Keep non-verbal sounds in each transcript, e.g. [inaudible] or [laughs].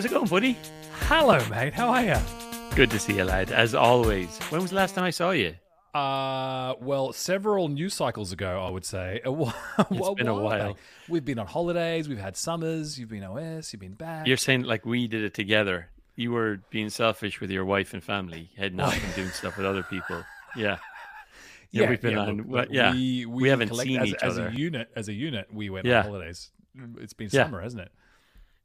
How's it going, buddy? Hello, mate. How are you? Good to see you, lad. As always. When was the last time I saw you? Uh, well, several news cycles ago, I would say. [laughs] A while, It's been a while. back. We've been on holidays. We've had summers. You've been OS. You've been back. You're saying like we did it together. You were being selfish with your wife and family, heading off and doing stuff with other people. Yeah. [laughs] Yeah, we've been on. look, well, look, yeah, we, we haven't collect- seen as, each as other. a unit. As a unit, we went Yeah. on holidays. It's been Yeah. summer, hasn't it?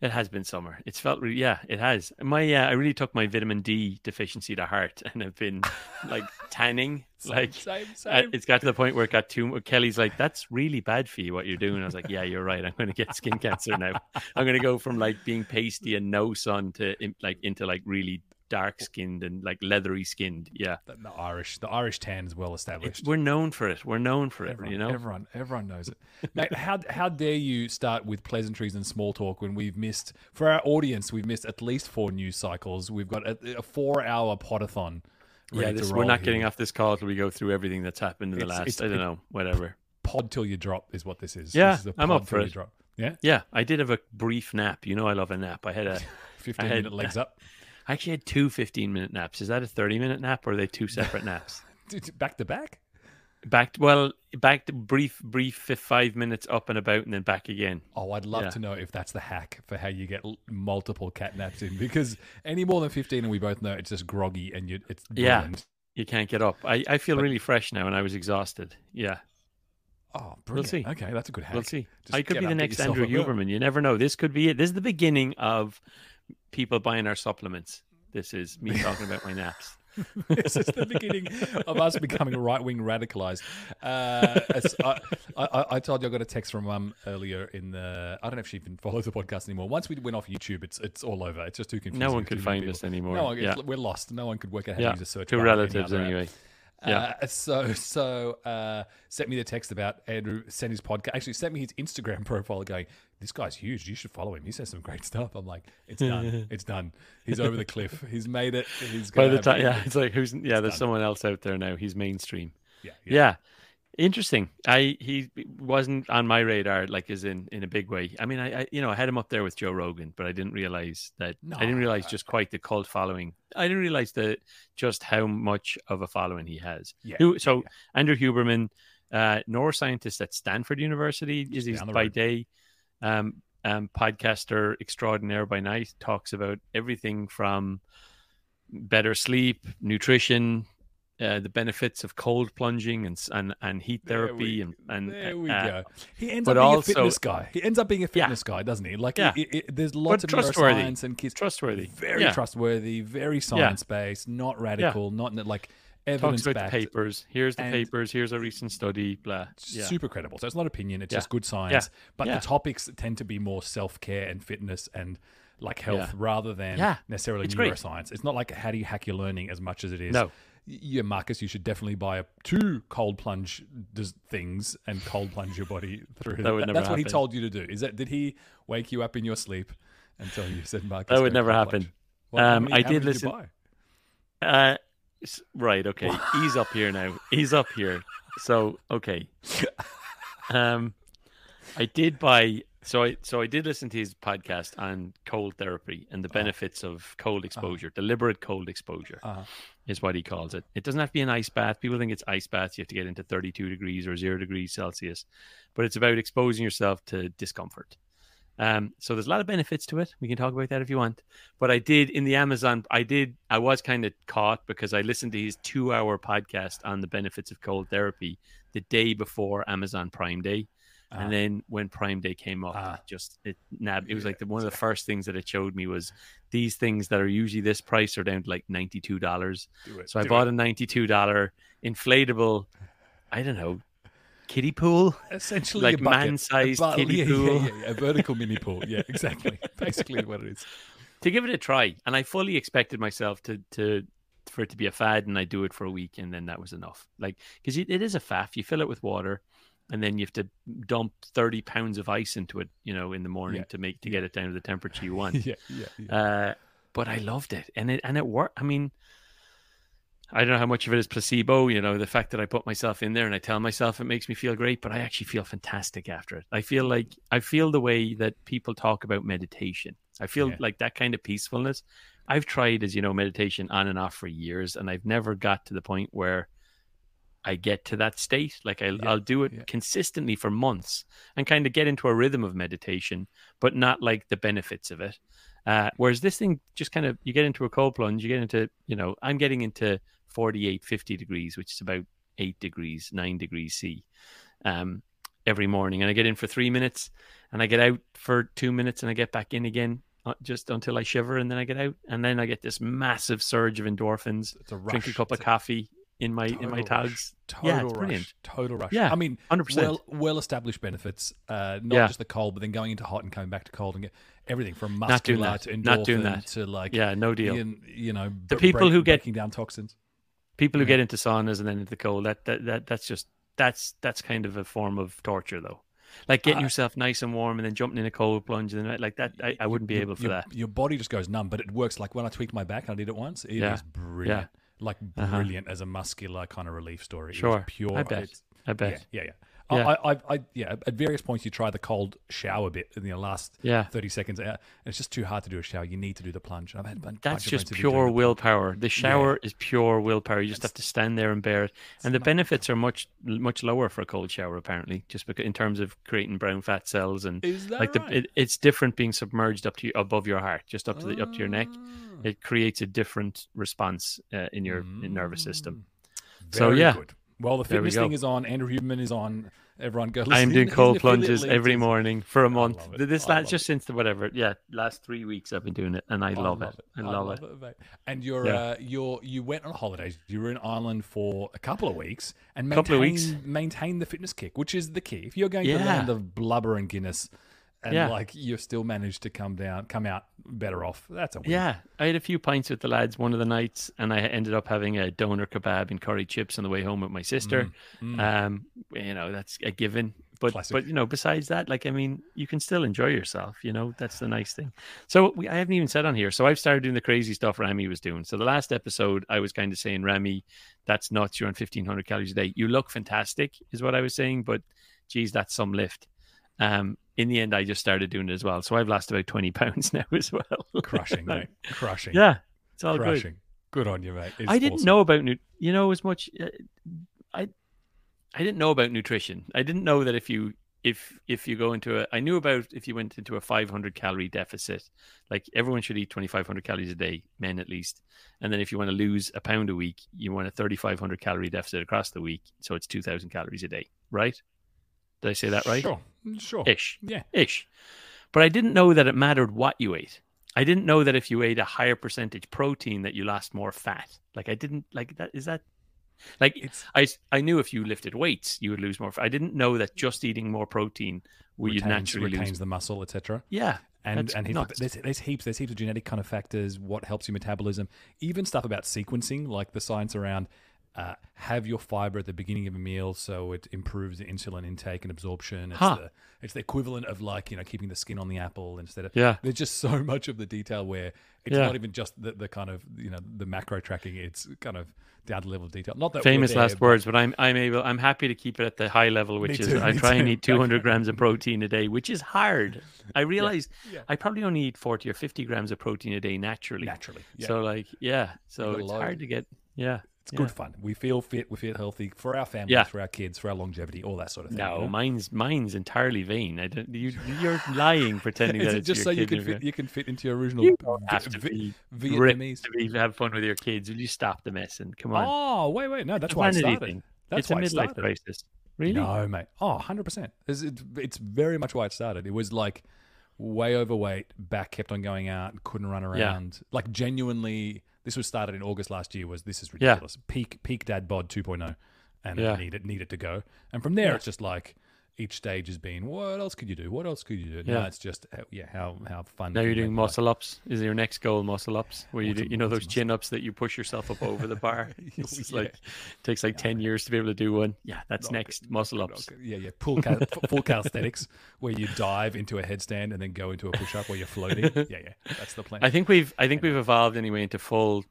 It has been summer. It's felt really, yeah, it has. My, uh, I really took my vitamin D deficiency to heart, and I've been like [laughs] tanning. like, same, uh, same. it's got to the point where it got too. Kelly's like, "That's really bad for you. What you're doing." I was like, "Yeah, you're right. I'm going to get skin cancer now. I'm going to go from like being pasty and no sun to like into like really dark skinned and like leathery skinned. Yeah, the, the Irish, the Irish tan is well it's, established. we're known for it. We're known for it. Everyone, you know. everyone, everyone knows it. Mate, how how dare you start with pleasantries and small talk when we've missed for our audience? We've missed at least four news cycles. We've got a, a four-hour podathon. yeah, this, we're not here. getting off this call till we go through everything that's happened in the It's- last. it's- I don't it- know, whatever. Pod till you drop is what this is. Yeah, this is a I'm up for till it. Drop. Yeah, Yeah, I did have a brief nap. You know, I love a nap. I had a. [laughs] fifteen had- minute legs up, I actually had two 15 minute naps. Is that a 30 minute nap or are they two separate [laughs] naps? back to back. Back to, well, back to brief, brief five minutes up and about and then back again. Oh, I'd love Yeah. to know if that's the hack for how you get multiple cat naps in because any more than fifteen, and we both know it's just groggy and you, it's Yeah. You can't get up. I, I feel But- really fresh now and I was exhausted. Yeah, Oh, brilliant. see. Okay, that's a good hack. we'll see. Just I could be the next Andrew. Huberman. You never know. This could be it. This is the beginning of people buying our supplements. This is me [laughs] talking about my naps. [laughs] this is the beginning of us becoming right wing radicalized. Uh, as I, I, I told you I got a text from mum earlier in the. I don't know if she even follows the podcast anymore. Once we went off YouTube, it's it's all over. It's just too confusing. No one could find people. us anymore. No one, yeah, we're lost. No one could work out how yeah. to use a search. Two bar or any relatives other app. anyway. Yeah. Uh, so so uh, sent me the text about Andrew sent his podcast. Actually, sent me his Instagram [laughs] profile going, "This guy's huge. You should follow him. He says some great stuff." I'm like, "It's done. [laughs] it's done. He's over the cliff. He's made it. He's By the time, yeah, it's like who's yeah. There's done. someone else out there now. He's mainstream. yeah, Yeah. Interesting. I he wasn't on my radar like as in in a big way. I mean, I, I you know I had him up there with Joe Rogan, but I didn't realize that. I didn't realize just quite the cult following. I didn't realize that just how much of a following he has. Yeah, Who, so yeah. Andrew Huberman, uh, neuroscientist at Stanford University, is he's by road. day. Um, um, podcaster extraordinaire by night talks about everything from better sleep, nutrition, uh, the benefits of cold plunging and and, and heat There therapy we- and and there we uh, go. He ends up being also- a fitness guy. He ends up being a Yeah. fitness guy, doesn't he? Like, Yeah. there's lots of trustworthy. neuroscience and kids. trustworthy. Very yeah. trustworthy, very science based, not radical, not like Talks evidence about the papers. Here's the papers. Here's a recent study. Blah. Yeah. Super credible. So it's not opinion; it's Yeah. just good science. But Yeah. the topics tend to be more self care and fitness and like health rather than necessarily It's great. neuroscience. It's not like how do you hack your learning as much as it is. No. Yeah, Marcus, you should definitely buy a, two cold plunge things and cold plunge your body [laughs] through. That would never happen. That's what he told you to do. Is that did he wake you up in your sleep and tell you said Marcus? That would never happen. how Um, many- I did you listen- buy? Uh, right. Okay. He's up here now. He's up here. So okay. Um, I did buy. So I so I did listen to his podcast on cold therapy and the benefits of cold exposure, deliberate cold exposure Uh-huh. is what he calls it. It doesn't have to be an ice bath. People think it's ice baths. You have to get into 32 degrees or zero degrees Celsius, but it's about exposing yourself to discomfort. Um, so there's a lot of benefits to it. We can talk about that if you want. But I did in the Amazon. I did. I was kind of caught because I listened to his two-hour podcast on the benefits of cold therapy the day before Amazon Prime Day, Ah. and then when Prime Day came up, Ah. it just it nabbed. It was like the, one of the first things that it showed me was these things that are usually this price are down to like ninety-two dollars. So I bought it. a ninety-two dollar inflatable. I don't know kiddie pool. essentially like a man-sized kiddie yeah, pool. yeah, yeah, a vertical mini pool. Yeah, [laughs] exactly. Basically, what it is. to give it a try. And I fully expected myself to to for it to be a fad, and I do it for a week, and then that was enough. Like because it is a faff. You fill it with water, and then you have to dump thirty pounds of ice into it, you know, in the morning to make to get it down to the temperature you [laughs] want. Yeah, yeah, yeah. uh, but I loved it, and it and it worked. I mean. I don't know how much of it is placebo, you know, the fact that I put myself in there and I tell myself it makes me feel great, but I actually feel fantastic after it. I feel like I feel the way that people talk about meditation. I feel Yeah. like that kind of peacefulness. I've tried, as you know, meditation on and off for years, and I've never got to the point where I get to that state. Like I'll, Yeah, I'll do it yeah. consistently for months and kind of get into a rhythm of meditation, but not like the benefits of it. Uh, whereas this thing just kind of, you get into a cold plunge, you get into, you know, I'm getting into 48, 50 degrees, which is about eight degrees, nine degrees C um, every morning. And I get in for three minutes and I get out for two minutes and I get back in again uh, just until I shiver and then I get out. And then I get this massive surge of endorphins, It's a rush. drink a cup It's of coffee in my in my rush. tags. Total Yeah, rush. brilliant. Total rush. Yeah, I mean, 100%. well well established benefits. Uh, not Yeah. just the cold, but then going into hot and coming back to cold and get everything from Not doing muscular that. to endorphin Not doing that. to like yeah, no deal. You, you know The people who get- breaking down toxins. People who Yeah. get into saunas and then into the cold, that, that, that that's just that's that's kind of a form of torture though. Like getting Uh, yourself nice and warm and then jumping in a cold plunge and then, like that I, I wouldn't be Your- able for your, that. Your body just goes numb, but it works. Like when I tweaked my back, and I did it once. It is Yeah. brilliant. Like Uh-huh. brilliant as a muscular kind of relief story. Was Sure. pure. I bet. I bet. Yeah, yeah, yeah. Yeah. I, I, I, yeah. At various points, you try the cold shower bit in the last Yeah. thirty seconds out, and it's just too hard to do a shower. You need to do the plunge. I've had That's just friends who've been doing pure willpower. The shower is pure willpower. You just have to stand there and bear it. And the benefits are much much lower for a cold shower, apparently, just because in terms of creating brown fat cells and like right? the it, it's different being submerged up to you, above your heart, just up to the up to your neck. Ah. It creates a different response uh, in your nervous system. Mm. So, yeah. good. Well, the There we fitness thing is on. Andrew Huberman is on. Everyone go. I'm doing [laughs] cold plunges every to- morning for a month. love. This last love just since the whatever, yeah, last three weeks I've been doing it, and I, love, it. I love, it. mate. And you're, Yeah. uh, you're, you went on holidays. You were in Ireland for a couple of weeks and maintain, Couple of weeks. maintain the fitness kick, which is the key. If you're going to the land of blubber and Guinness, and Yeah. like you still managed to come down, come out better off, that's a win. Yeah, I had a few pints with the lads one of the nights, and I ended up having a doner kebab and curry chips on the way home with my sister. Um, you know, that's a given. But Mm, Classic. but you know, besides that, like I mean, you can still enjoy yourself. You know, that's the nice thing. So we, I haven't even said on here. So I've started doing the crazy stuff Rami was doing. So the last episode, I was kind of saying, Rami, that's nuts. You're on 1500 calories a day. You look fantastic, is what I was saying. But geez, that's some lift. Um, in the end, I just started doing it as well. So I've lost about 20 [laughs] pounds now as well. Crushing, mate. [laughs] Crushing. Yeah, it's all good. Crushing. Good. on you, mate. It's I didn't awesome. know about nu- you know as much. Uh, I I didn't know about nutrition. I didn't know that if you if if you go into a I knew about if you went into a 500 calorie deficit, like everyone should eat 2500 calories a day, men at least. And then if you want to lose a pound a week, you want a 3500 calorie deficit across the week, so it's 2000 calories a day, right? Did I say that right? Sure. Sure. Ish Yeah. ish. But I didn't know that it mattered what you ate. I didn't know that if you ate a higher percentage protein that you lost more fat. Like I didn't like that. Is that like It's I I knew if you lifted weights you would lose more. fat. I didn't know that just eating more protein would you naturally retains lose. the muscle, etc. Yeah, and and here's there's, there's heaps there's heaps of genetic kind of factors what helps your metabolism even stuff about sequencing like the science around uh, have your fiber at the beginning of a meal so it improves the insulin intake and absorption it's Huh. the it's the equivalent of like you know keeping the skin on the apple instead of Yeah. there's just so [laughs] much of the detail where it's Yeah. not even just the, the kind of you know the macro tracking it's kind of down to level of detail not that famous there, last but- words, but I'm I'm able. I'm happy to keep it at the high level, which is too, I me try and eat 200 grams of protein a day, which is hard. I [laughs] realize yeah. I probably only eat 40 or 50 grams of protein a day naturally. naturally yeah. So like, yeah. So it's load. hard to get. Yeah. It's good fun we feel fit we feel healthy for our families Yeah. for our kids for our longevity all that sort of thing you No, know? mine's mine's entirely vain. I don't. You, you're lying, pretending [laughs] that it it's just so you can fit you can fit into your original You have to be Vietnamese? to be, have fun with your kids. Will you stop the messing? Come on. Oh wait, wait, no, that's It's a why it vanity started. thing. That's it's a why it midlife started. crisis. Really? No, mate. Oh, 100 percent. It's, it's very much why it started. It was like way overweight, back kept on going out, couldn't run Yeah. around. Like genuinely, this was started in August last year. Was this is Yeah. ridiculous? Peak peak dad bod 2.0, and Yeah. it needed needed to go. And from there, Yeah. it's just like each stage has been what else could you do? What else could you do? Yeah. Now it's just how, yeah, how how fun. Now you're doing muscle ups. Is your next goal muscle ups? Where you do, you know those chin ups that you push yourself up over the bar? [laughs] it's Yeah. like takes like ten years to be able to do one. Yeah, that's No, next muscle ups. Yeah, yeah. Full, cal- [laughs] full calisthenics, where you dive into a headstand and then go into a push up where you're floating. [laughs] Yeah, yeah. That's the plan. I think we've I think we've evolved anyway into full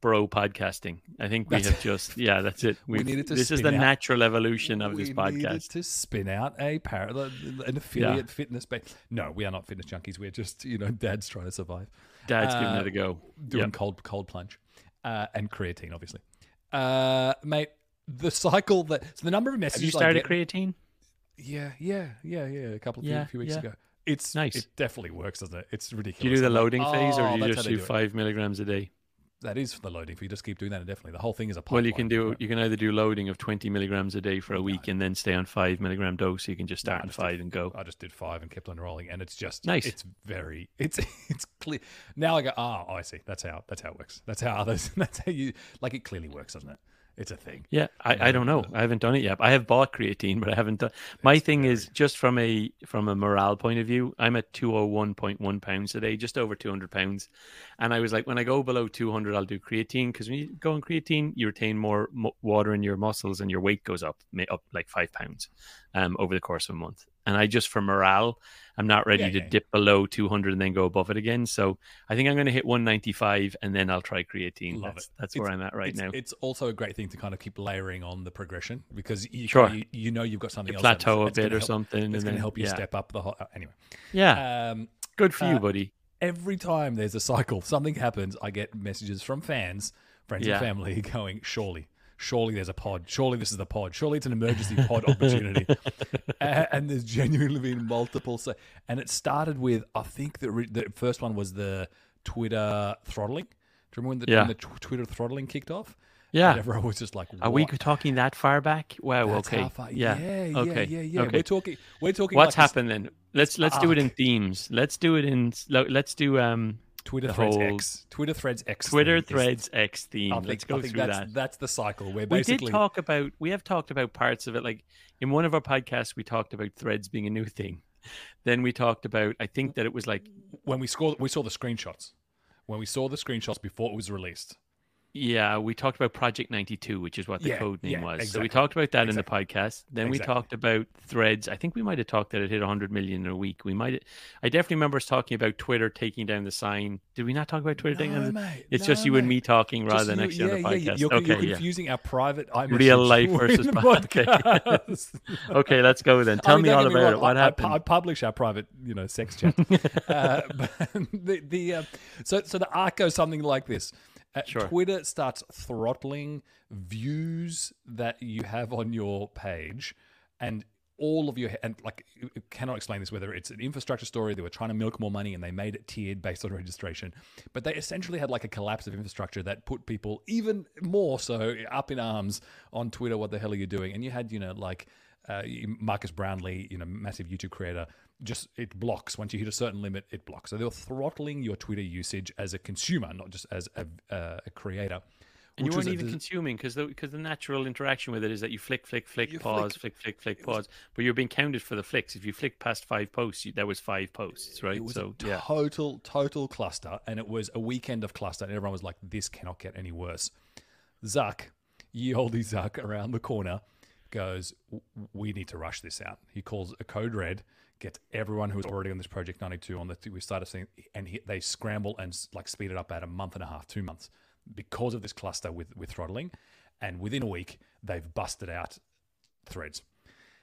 bro podcasting. I think we That's- have just yeah, that's it. We We've- needed to this is the out- natural evolution of we this needed podcast. to spin out a parallel, an affiliate fitness base. No, we are not fitness junkies. We're just you know dads trying to survive. Dad's giving Uh, it a go. doing Yep. cold cold plunge uh, and creatine, obviously. Uh, mate, the cycle that so the number of Have messages you started get- creatine? Yeah, yeah, yeah, yeah. A couple of few, Yeah, few weeks yeah. ago. It's Nice. It definitely works, doesn't it? It's ridiculous. Do you do the loading phase, or "Oh, do you just how do do it." five milligrams a day? That is for the loading. If you just keep doing that indefinitely, the whole thing is a pipeline. Well, you can do you can either do loading of twenty milligrams a day for a week and then stay on five milligram dose. So you can just No, start on just did- five and go. I just did five and kept on rolling, and it's just Nice. It's very it's [laughs] it's clear now. I go, oh, I see. That's how that's how it works. That's how others. [laughs] That's how you like. It clearly works, doesn't it? It's a thing. Yeah, I, I don't know. I haven't done it yet. I have bought creatine, but I haven't done. [laughs] My thing is just from a from a morale point of view. I'm at two hundred one point one pounds today, just over two hundred pounds, and I was like, when I go below two hundred, I'll do creatine because when you go on creatine, you retain more mo- water in your muscles and your weight goes up, up like five pounds, um, over the course of a month. And I just for morale, I'm not ready Yeah, to yeah. dip below 200 and then go above it again. So I think I'm going to hit 195 and then I'll try creatine. Love that's it. that's It's- where I'm at right it's, now. It's also a great thing to kind of keep layering on the progression because you Sure. you, you know you've got something You else plateau a that's bit or help- something, It's and going then to help you yeah. step up the whole. uh, Anyway, Yeah, um, good for you, uh, buddy. every time there's a cycle, something happens. I get messages from fans, friends and family, [laughs] going, "Surely, surely there's a pod. Surely this is the pod. Surely it's an emergency pod opportunity." [laughs] A- and there's genuinely been multiple. So, and it started with I think the re- the first one was the Twitter throttling. Do you remember when the, Yeah. when the tw- Twitter throttling kicked off? Yeah. And everyone was just like, Are we talking that far back? Wow. That's okay. far- Yeah. yeah, yeah, okay. yeah, yeah. Okay. We're talking. We're talking. What's like this happened then? Let's let's do it in themes. Let's do it in. Let's do um Twitter the threads whole- X. Twitter threads X. Twitter is- threads X theme. I think, let's go I think through that's that. that's the cycle where We did talk about. We have talked about parts of it. Like in one of our podcasts, we talked about threads being a new thing. Then we talked about. I think that it was like when we saw we saw the screenshots when we saw the screenshots before it was released. Yeah, we talked about Project 92, which is what the Yeah, code name yeah, was. So we talked about that in the podcast. Then we talked about threads. I think we might have talked that it hit 100 million in a week. We might I definitely remember us talking about Twitter taking down the sign. Did we not talk about Twitter taking down the mate, It's just you and me talking rather than actually on the podcast. You're, okay, you're yeah. confusing our private [laughs] Real life versus [laughs] podcast. [laughs] Okay, let's go then. I Tell mean, me all about wrong, it. What I, I- happened? I, publish our private, you know, sex chat. uh, the the uh, so so the arc goes something like this. Uh, Sure. Twitter starts throttling views that you have on your page, and all of your and like cannot explain this whether it's an infrastructure story they were trying to milk more money and they made it tiered based on registration but they essentially had like a collapse of infrastructure that put people even more so up in arms on twitter what the hell are you doing and you had you know like uh, marques brownlee you know massive youtube creator just it blocks once you hit a certain limit it blocks so they're throttling your twitter usage as a consumer not just as a, uh, a creator And you which was weren't even dis- consuming because the because the natural interaction with it is that you flick, flick, flick, You pause, flick, flick, flick, pause. But you're being counted for the flicks. If you flick past five posts, you, that was five posts, right? It was so a yeah, total, total cluster, and it was a weekend of cluster, and everyone was like, "This cannot get any worse." Zuck, ye olde Zuck, around the corner, goes, "We need to rush this out." He calls a code red, gets everyone who's already on this project ninety two on the. We started seeing, and he, they scramble and like speed it up at a month and a half, two months, because of this cluster with with throttling, and within a week they've busted out threads.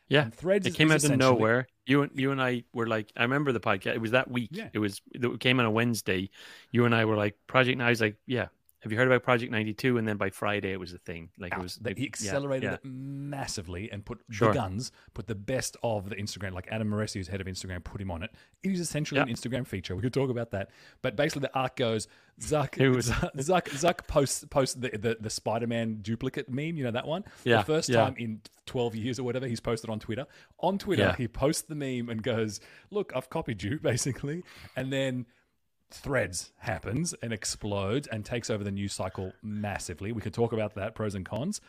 yeah. And threads It is- came is out of nowhere. You and you and I were like, I remember the podcast. It was that week. Yeah. It was it came on a Wednesday. You and I were like, Project. And I was like, yeah. Have you heard about Project ninety two? And then by Friday, it was a thing. Like it was. They he accelerated yeah. it massively and put Sure. the guns, put the best of the Instagram, like Adam Mosseri, who's head of Instagram, put him on it. It is essentially Yeah. an Instagram feature. We could talk about that. But basically the arc goes, Zuck [laughs] Who was- Zuck Zuck, posts posts the, the, the Spider-Man duplicate meme, you know that one? Yeah, The first yeah. time in 12 years or whatever, he's posted on Twitter. On Twitter, Yeah. he posts the meme and goes, Look, I've copied you, [laughs] basically. And then threads happens and explodes and takes over the news cycle massively. We could talk about that, pros and cons.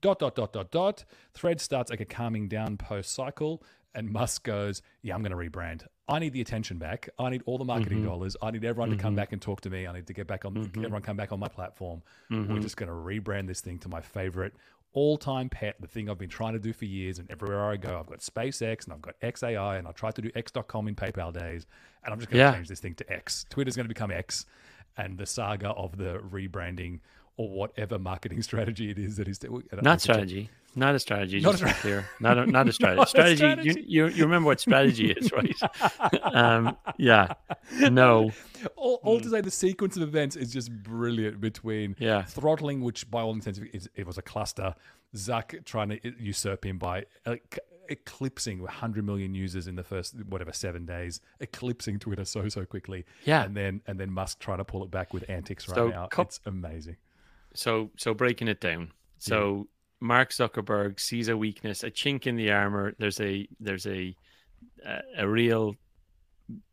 Dot, dot, dot, dot, dot. Thread starts like a calming down post cycle, and Musk goes, Yeah, I'm going to rebrand. I need the attention back. I need all the marketing mm-hmm. dollars. I need everyone to come mm-hmm. back and talk to me. I need to get back on, mm-hmm. everyone come back on my platform. We're just going to rebrand this thing to my favorite all time pet, the thing I've been trying to do for years. And everywhere I go, I've got SpaceX and I've got XAI, and I tried to do X.com in PayPal days. And I'm just going to Yeah. change this thing to X. Twitter's going to become X. and the saga of the rebranding or whatever marketing [laughs] strategy it is that is not strategy. Not a strategy. Not just a clear. Not a, not a [laughs] strategy. not strategy. A strategy. You, you, you remember what strategy is, [laughs] right? um, yeah. No. All, all, to say the sequence of events is just brilliant between yeah. throttling, which by all intents it was a cluster, Zuck trying to usurp him by uh, eclipsing 100 million users in the first whatever seven days, eclipsing Twitter so so quickly. Yeah, and then and then Musk trying to pull it back with antics right so, now. it's amazing. So so breaking it down. So. Mark Zuckerberg sees a weakness, a chink in the armor. There's a there's a a, a real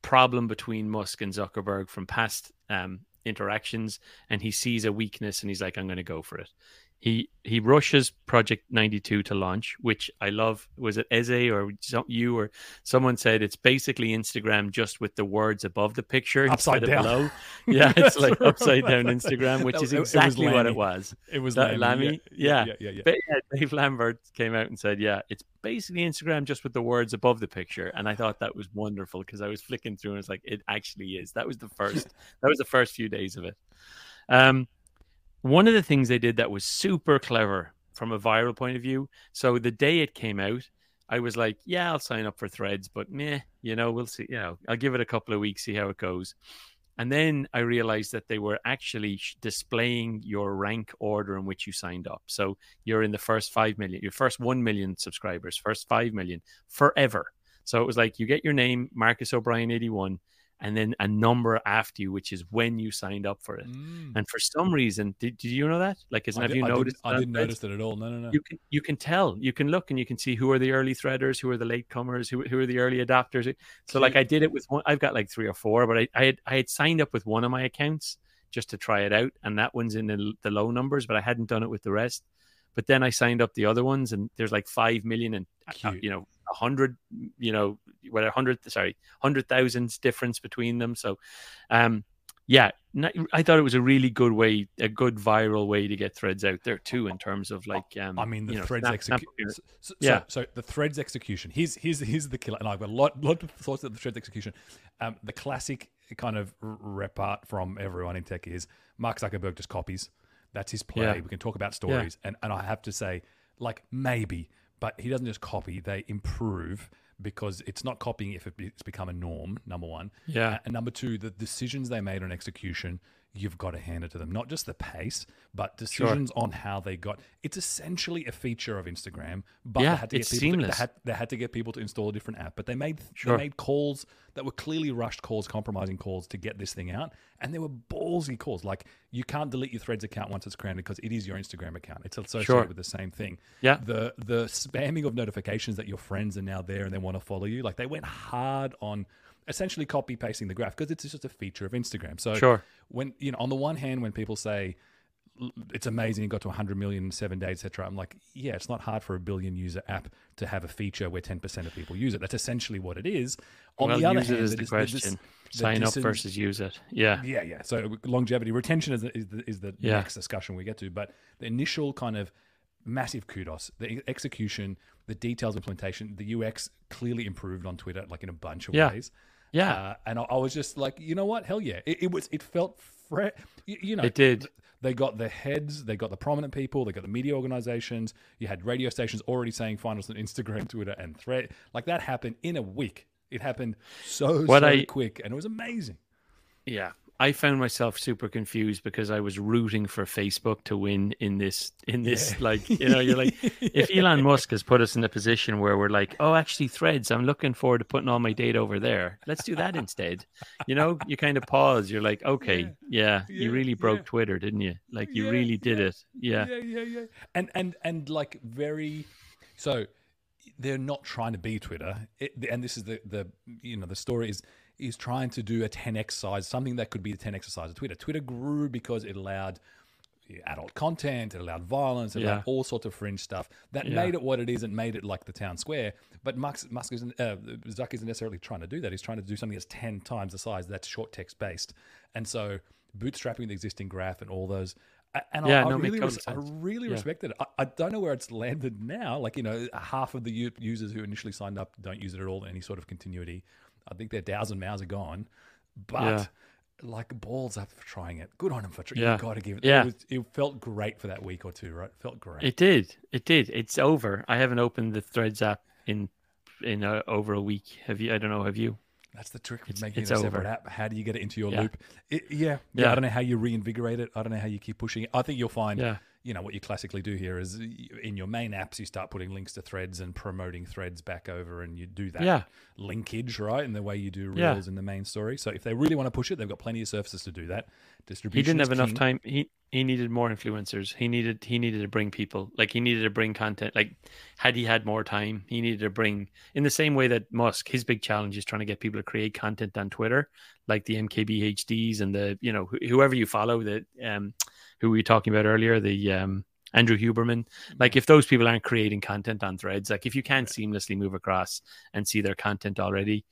problem between Musk and Zuckerberg from past um, interactions, and he sees a weakness, and he's like, "I'm going to go for it." He he rushes Project 92 to launch, which I love. Was it Eze or you or someone said it's basically Instagram just with the words above the picture upside down. Below. [laughs] Yeah, it's like upside down Instagram, which is exactly it what it was. It was that Lammy. Yeah. Yeah. Yeah, yeah, yeah. Dave Lambert came out and said, "Yeah, it's basically Instagram just with the words above the picture." And I thought that was wonderful because I was flicking through and it's like, "It actually is." That was the first. [laughs] that was the first few days of it. Um, one of the things they did that was super clever from a viral point of view. So the day it came out, I was like, yeah, I'll sign up for threads, but meh, you know, we'll see. You know, I'll give it a couple of weeks, see how it goes. And then I realized that they were actually displaying your rank order in which you signed up. So you're in the first 5 million, your first 1 million subscribers, first 5 million forever. So it was like you get your name, Marcus O'Brien 81 and then a number after you, which is when you signed up for it. Mm. And for some reason, did, did you know that? Like, have did, you noticed? I didn't, I didn't notice that at all. No, no, no. You can you can tell. You can look and you can see who are the early threaders, who are the late comers, who, who are the early adopters. So, like, I did it with one. I've got like three or four, but I I had, I had signed up with one of my accounts just to try it out, and that one's in the, the low numbers, but I hadn't done it with the rest. But then I signed up the other ones, and there's like five million and uh, you know a hundred, you know, what a hundred, sorry, hundred thousands difference between them. So, um, yeah, I thought it was a really good way, a good viral way to get threads out there too, in terms of like, um, I mean, the threads execution. So, yeah. So, so, the threads execution. Here's here's here's the killer, and I've got a lot lot of thoughts of the threads execution. Um, the classic kind of repart from everyone in tech is Mark Zuckerberg just copies. That's his play. Yeah. We can talk about stories, yeah. and and I have to say, like maybe but he doesn't just copy; they improve because it's not copying if it's become a norm. Number one, yeah, and number two, the decisions they made on execution you've got to hand it to them. Not just the pace, but decisions sure. on how they got. It's essentially a feature of Instagram, but yeah, they had to get people seamless. To, they, had, they had to get people to install a different app. But they made sure. they made calls that were clearly rushed calls, compromising calls to get this thing out, and they were ballsy calls. Like you can't delete your Threads account once it's created because it is your Instagram account. It's associated sure. with the same thing. Yeah. The the spamming of notifications that your friends are now there and they want to follow you. Like they went hard on essentially copy pasting the graph because it's just a feature of Instagram. So sure. when you know, on the one hand, when people say it's amazing you got to 100 million in seven days, etc. I'm like, yeah, it's not hard for a billion user app to have a feature where 10% of people use it. That's essentially what it is. On well, the other hand, is the question. This, Sign up versus use it. Yeah. Yeah, yeah. So longevity, retention is the, is the, is the yeah. next discussion we get to. But the initial kind of massive kudos. The execution, the details implementation, the UX clearly improved on Twitter, like in a bunch of yeah. ways. Yeah, uh, and I, I, was just like, you know what? Hell yeah! It, it was. It felt fresh. You, you, know, it did. They got the heads. They got the prominent people. They got the media organizations. You had radio stations already saying finals on Instagram, [laughs] Twitter, and Thread. Like that happened in a week. It happened so what so I, quick, and it was amazing. Yeah, I found myself super confused because I was rooting for Facebook to win in this in this yeah. like you know you're like [laughs] if Elon Musk has put us in a position where we're like oh actually threads I'm looking forward to putting all my data over there. Let's do that instead. You know you kind of pause. You're like [laughs] okay yeah, yeah, yeah you really broke Twitter didn't you? Like you really did it. Yeah. Yeah yeah yeah. And and and like very so they're not trying to be Twitter. It, and this is the the you know the story is is trying to do a 10x size, something that could be the 10x size of Twitter. Twitter grew because it allowed adult content, it allowed violence, it yeah. allowed all sorts of fringe stuff that yeah. made it what it is and made it like the town square. But Musk, Musk isn't, uh, Zuck isn't necessarily trying to do that. He's trying to do something that's 10 times the size that's short text based. And so bootstrapping the existing graph and all those. And yeah, I, I, really res- I really respect it. I, I, don't know where it's landed now. Like, you know, half of the u- users who initially signed up don't use it at all, any sort of continuity. I think their DAUs and MAUs are gone. But yeah. like balls up for trying it. Good on him for trying. Yeah. You got to give it. Yeah. It, was, it felt great for that week or two, right? It felt great. It did. It did. It's over. I haven't opened the Threads app in in uh, over a week. Have you? I don't know. Have you? That's the trick with It's- making it's it a separate over. app. How do you get it into your Yeah. loop? It, yeah, yeah, Yeah. I don't know how you reinvigorate it. I don't know how you keep pushing it. I think you'll find, Yeah. You know, what you classically do here is in your main apps, you start putting links to threads and promoting threads back over, and you do that Yeah. linkage, right? In the way you do Yeah. reels in the main story. So if they really want to push it, they've got plenty of surfaces to do that. Distribution He didn't have enough time. He he needed more influencers. He needed he needed to bring people. Like he needed to bring content. Like had he had more time, he needed to bring in the same way that Musk. His big challenge is trying to get people to create content on Twitter, like the MKBHDs and the you know wh- whoever you follow. that um, who we were talking about earlier, the um. Andrew Huberman, like if those people aren't creating content on threads, like if you can't seamlessly move across and see their content already,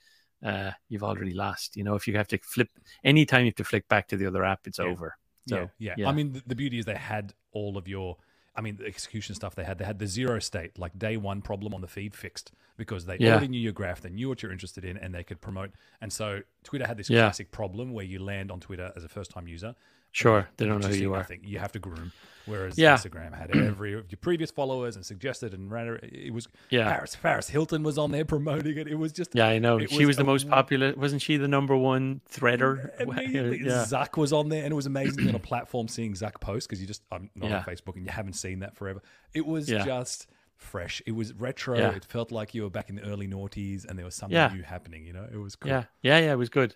uh, you've already lost. You know, if you have to flip anytime you have to flick back to the other app, it's Yeah. over. So yeah, yeah, yeah. I mean, the, the beauty is they had all of your. I mean, the execution stuff they had. They had the zero state, like day one problem on the feed fixed because they Yeah. already knew your graph, they knew what you're interested in, and they could promote. And so Twitter had this Yeah. classic problem where you land on Twitter as a first time user. Sure, they don't know who you are. nothing. You have to groom. Whereas Yeah. Instagram had every of your previous followers and suggested and ran. It was Yeah. Paris. Paris Hilton was on there promoting it. It was just Yeah, I know. She was was the most popular. Wasn't she the number one threader? [laughs] Yeah. Zuck was on there, and it was amazing on a platform seeing Zuck post because you just I'm not Yeah. on Facebook and you haven't seen that forever. It was Yeah. just fresh. It was retro. Yeah. It felt like you were back in the early noughties, and there was something new happening. You know, it was cool. yeah, yeah, yeah. It was good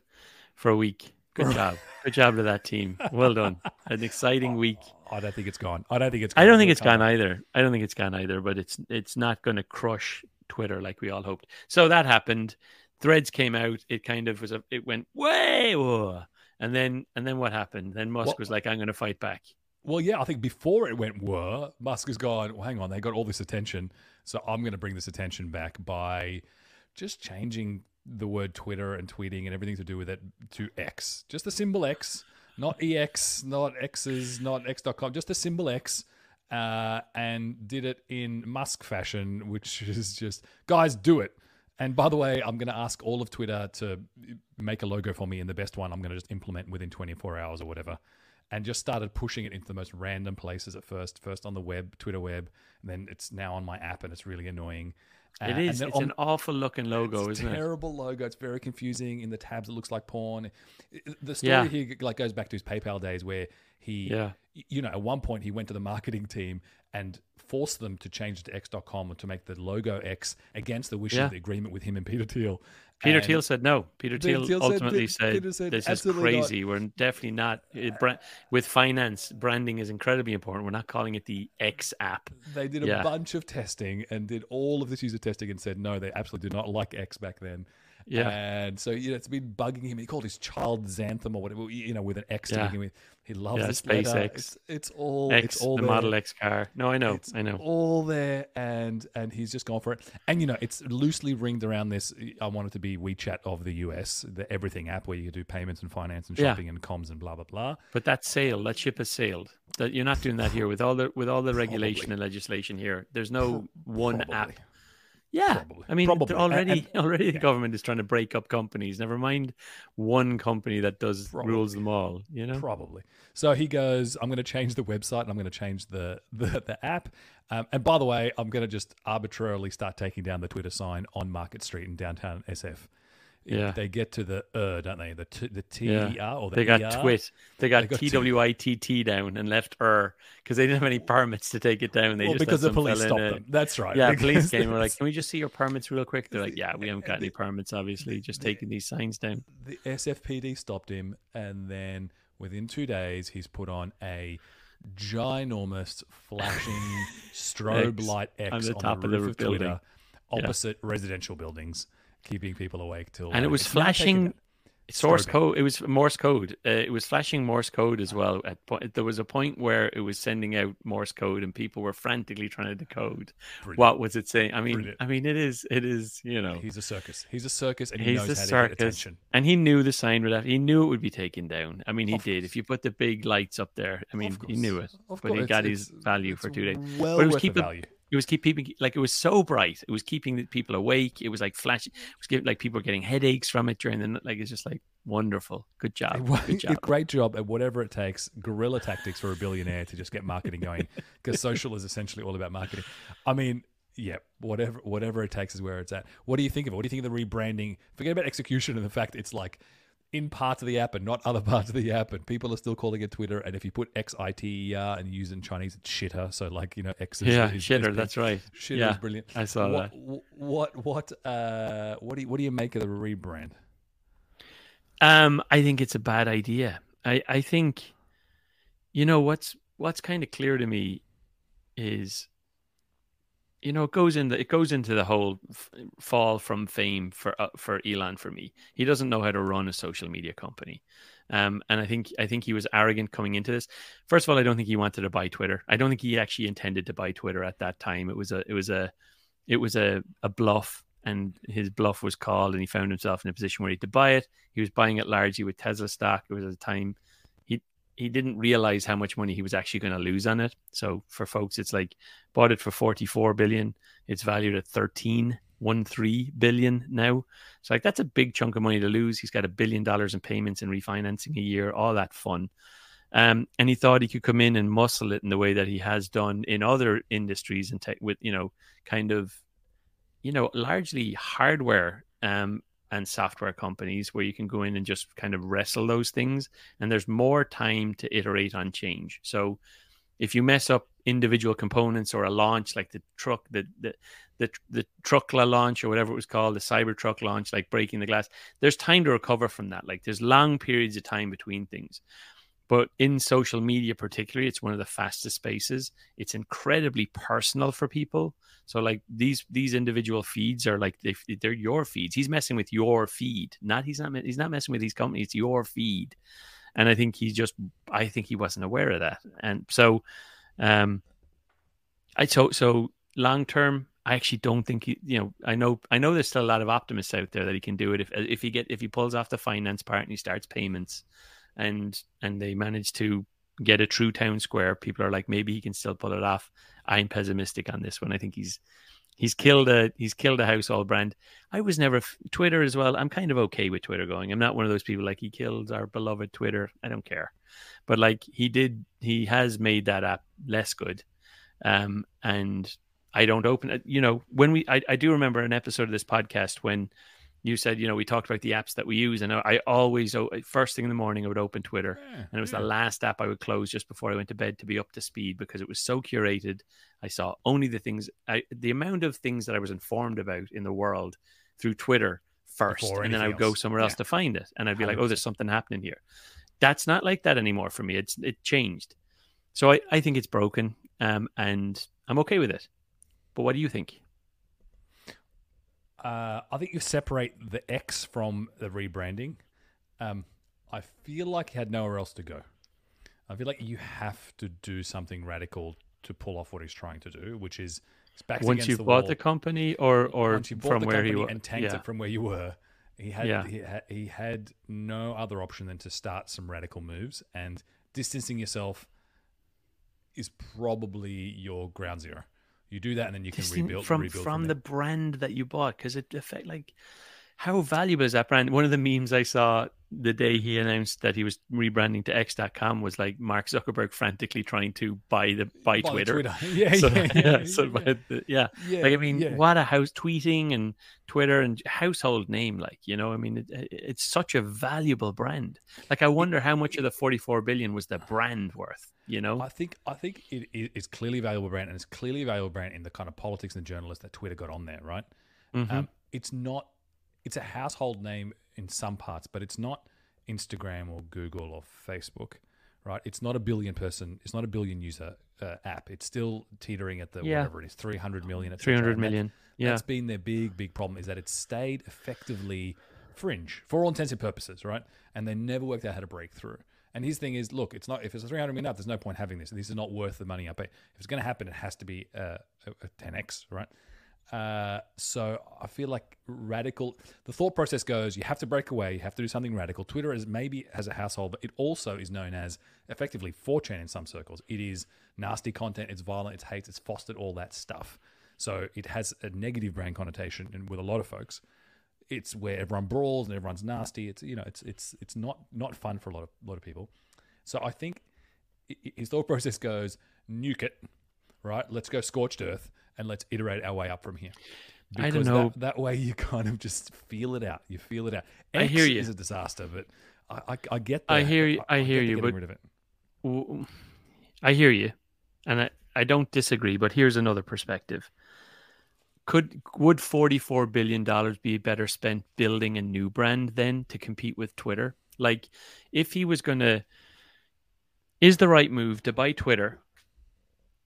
for a week. Good job. Good job to that team. Well done. An exciting oh, week. I don't think it's gone. I don't think it's. Gone. I don't think it's gone either. I don't think it's gone either. But it's it's not going to crush Twitter like we all hoped. So that happened. Threads came out. It kind of was a. It went way, whoa. and then and then what happened? Then Musk Well- was like, "I'm going to fight back." Well, yeah, I think before it went were, Musk has gone, well, hang on, they got all this attention. So I'm going to bring this attention back by just changing the word Twitter and tweeting and everything to do with it to X. Just the symbol X, not EX, not X's, not X.com, just the symbol X. Uh, and did it in Musk fashion, which [laughs] is just, guys, do it. And by the way, I'm going to ask all of Twitter to make a logo for me, and the best one I'm going to just implement within 24 hours or whatever and just started pushing it into the most random places at first. First on the web, Twitter web, and then it's now on my app, and it's really annoying. Uh, It is. It's on- an awful looking logo, it's isn't it? terrible logo. It's very confusing. In the tabs, it looks like porn. The story Yeah. here like goes back to his PayPal days, where he, Yeah. you know, at one point he went to the marketing team and forced them to change it to X.com to make the logo X against the wishes Yeah. of the agreement with him and Peter Thiel. Peter And- Thiel said no. Peter Thiel Thiel ultimately said, Peter said, "This is "Absolutely not." crazy. We're definitely not it, bra- with finance. Branding is incredibly important. We're not calling it the X app." They did a Yeah. bunch of testing and did all of this user testing and said no, they absolutely did not like X back then. Yeah. And so you know it's been bugging him. He called his child Xanthem or whatever, you know, with an X to Yeah. begin with. He loves Yeah. SpaceX. It's, it's all X, it's all the there. Model X car. No, I know, It's I know. all there, and and he's just gone for it. And you know, it's loosely ringed around this. I want it to be WeChat of the US, the everything app where you can do payments and finance and Yeah. shopping and comms and blah blah blah. But that sail, that ship has sailed. That you're not doing that here with all the with all the [laughs] regulation Probably. and legislation here. There's no [laughs] one Probably. app. Yeah, Probably. I mean, Probably. already And- already the yeah. government is trying to break up companies. Never mind one company that does Probably. rules them all. You know, Probably. So he goes, I'm going to change the website and I'm going to change the the, the app. Um, and by the way, I'm going to just arbitrarily start taking down the Twitter sign on Market Street in downtown SF. Yeah. They get to the uh, don't they? The t- the T Yeah. E R or the they got ER? twit. They got T W I T T down and left er because they didn't have any permits to take it down. They Well, just because the police stopped in a- them. That's right. Yeah, police came. and Were like, [laughs] "Can we just see your permits real quick?" They're like, "Yeah, we haven't got any permits. Obviously, just taking these signs down." the SFPD stopped him, and then within two days, he's put on a ginormous flashing [laughs] strobe X light X on the on top the of the roof of building. Twitter, opposite residential buildings, keeping people awake till. And it was flashing source code. It was Morse code. Uh, it was flashing Morse code as well. At point, there was a point where it was sending out Morse code, and people were frantically trying to decode Brilliant. what was it saying. I mean, Brilliant. I mean, it is, it is, you know, He's a circus. He's a circus, and he he's knows a how to get circus, attention. and he knew the sign would have. He knew it would be taken down. I mean, he Of did. course. If you put the big lights up there, I mean, he knew it. Of But he got It's- his value for two days. Well But it was worth the value. It was keeping like it was so bright. It was keeping people awake. It was like flashing. It was giving, like people were getting headaches from it during the night. Like it's just like wonderful. Good job. Good [laughs] job. Great job at whatever it takes. Guerrilla tactics for a billionaire to just get marketing going because social is essentially all about marketing. I mean, yeah, whatever whatever it takes is where it's at. What do you think of it? What do you think of the rebranding? Forget about execution and the fact it's like in parts of the app and not other [laughs] parts of the app, and people are still calling it Twitter. And if you put X I T E R and use in Chinese, it's shitter. So like you know, X is yeah, is, shitter. is, that's right. Shitter yeah, is brilliant. I saw what, that. What what uh what do you what do you make of the rebrand? Um, I think it's a bad idea. I I think, you know, what's what's kind of clear to me is you know, it goes into it goes into the whole f- fall from fame for uh, for Elon for me. He doesn't know how to run a social media company, um, and I think I think he was arrogant coming into this. First of all, I don't think he wanted to buy Twitter. I don't think he actually intended to buy Twitter at that time. It was a it was a it was a, a bluff, and his bluff was called, and he found himself in a position where he had to buy it. He was buying it largely with Tesla stock. It was at a time he didn't realize how much money he was actually going to lose on it. So for folks, it's like bought it for 44 billion. It's valued at 13, 13 billion now. So like that's a big chunk of money to lose. He's got a billion dollars in payments and refinancing a year, all that fun. Um, and he thought he could come in and muscle it in the way that he has done in other industries and tech with, you know, kind of, you know, largely hardware um, and software companies where you can go in and just kind of wrestle those things and there's more time to iterate on change. So if you mess up individual components or a launch like the truck the the the, the truckla launch or whatever it was called the cyber truck launch like breaking the glass there's time to recover from that. Like there's long periods of time between things but in social media particularly it's one of the fastest spaces. It's incredibly personal for people. So like these these individual feeds are like they, they're your feeds. He's messing with your feed. Not he's not he's not messing with these companies it's your feed. And i think he just i think he wasn't aware of that. And so um i so so long term I actually don't think he, you know, I know, I know there's still a lot of optimists out there that he can do it. If, if he get, if he pulls off the finance part and he starts payments, and and they manage to get a true town square, people are like, maybe he can still pull it off. I'm pessimistic on this one. I think he's he's killed a he's killed a household brand. I was never Twitter as well. I'm kind of okay with Twitter going. I'm not one of those people like he killed our beloved Twitter. I don't care, but like he did, he has made that app less good. Um, and I don't open it. You know, when we I, I do remember an episode of this podcast when you said, you know, we talked about the apps that we use, and I always, first thing in the morning, I would open Twitter, yeah, and it was yeah. the last app I would close just before I went to bed to be up to speed because it was so curated. I saw only the things, I, the amount of things that I was informed about in the world through Twitter first, and then I would else. go somewhere else yeah. to find it, and I'd be 100%. like, oh, there's something happening here. That's not like that anymore for me. It's it changed, so I, I think it's broken, um, and I'm okay with it. But what do you think? Uh, I think you separate the X from the rebranding. Um, I feel like he had nowhere else to go. I feel like you have to do something radical to pull off what he's trying to do, which is once you bought wall. the company, or or from where he and tanked yeah. it from where you were. He had, yeah. he had he had no other option than to start some radical moves, and distancing yourself is probably your ground zero. You do that, and then you can rebuild from rebuild from, from the brand that you bought because it affect like how valuable is that brand? One of the memes I saw the day he announced that he was rebranding to X.com was like Mark Zuckerberg frantically trying to buy the buy, buy Twitter. Twitter. [laughs] Yeah, so, yeah, yeah, yeah, so yeah. The, yeah. yeah. Like I mean, what a house tweeting and Twitter and household name. Like you know, I mean, it, it's such a valuable brand. Like I wonder how much of the forty-four billion was the brand worth. You know, I think I think it is clearly a valuable brand, and it's clearly a valuable brand in the kind of politics and the journalists that Twitter got on there, right? Mm-hmm. Um, it's not. It's a household name in some parts, but it's not Instagram or Google or Facebook, right? It's not a billion person. It's not a billion user uh, app. It's still teetering at the yeah. whatever it is, three hundred million. Three hundred million. That, yeah, that's been their big, big problem is that it's stayed effectively fringe for all intents and purposes, right? And they never worked out how to break through. And his thing is, look, it's not if it's a 300 million up, there's no point having this. This is not worth the money I pay. If it's going to happen, it has to be uh, a, a 10x, right? Uh, so I feel like radical. The thought process goes: you have to break away. You have to do something radical. Twitter is maybe as a household, but it also is known as effectively 4chan in some circles. It is nasty content. It's violent. It's hate. It's fostered all that stuff. So it has a negative brand connotation, and with a lot of folks, it's where everyone brawls and everyone's nasty. It's you know, it's it's it's not not fun for a lot of a lot of people. So I think his thought process goes: nuke it, right? Let's go scorched earth and let's iterate our way up from here. I don't know. That, that, way you kind of just feel it out. You feel it out. X I hear you. Is a disaster, but I, I, I get. That. I hear you. I, I hear you. But rid of it. I hear you, and I, I don't disagree. But here's another perspective. Could would forty four billion dollars be better spent building a new brand then to compete with Twitter? Like, if he was going to, is the right move to buy Twitter,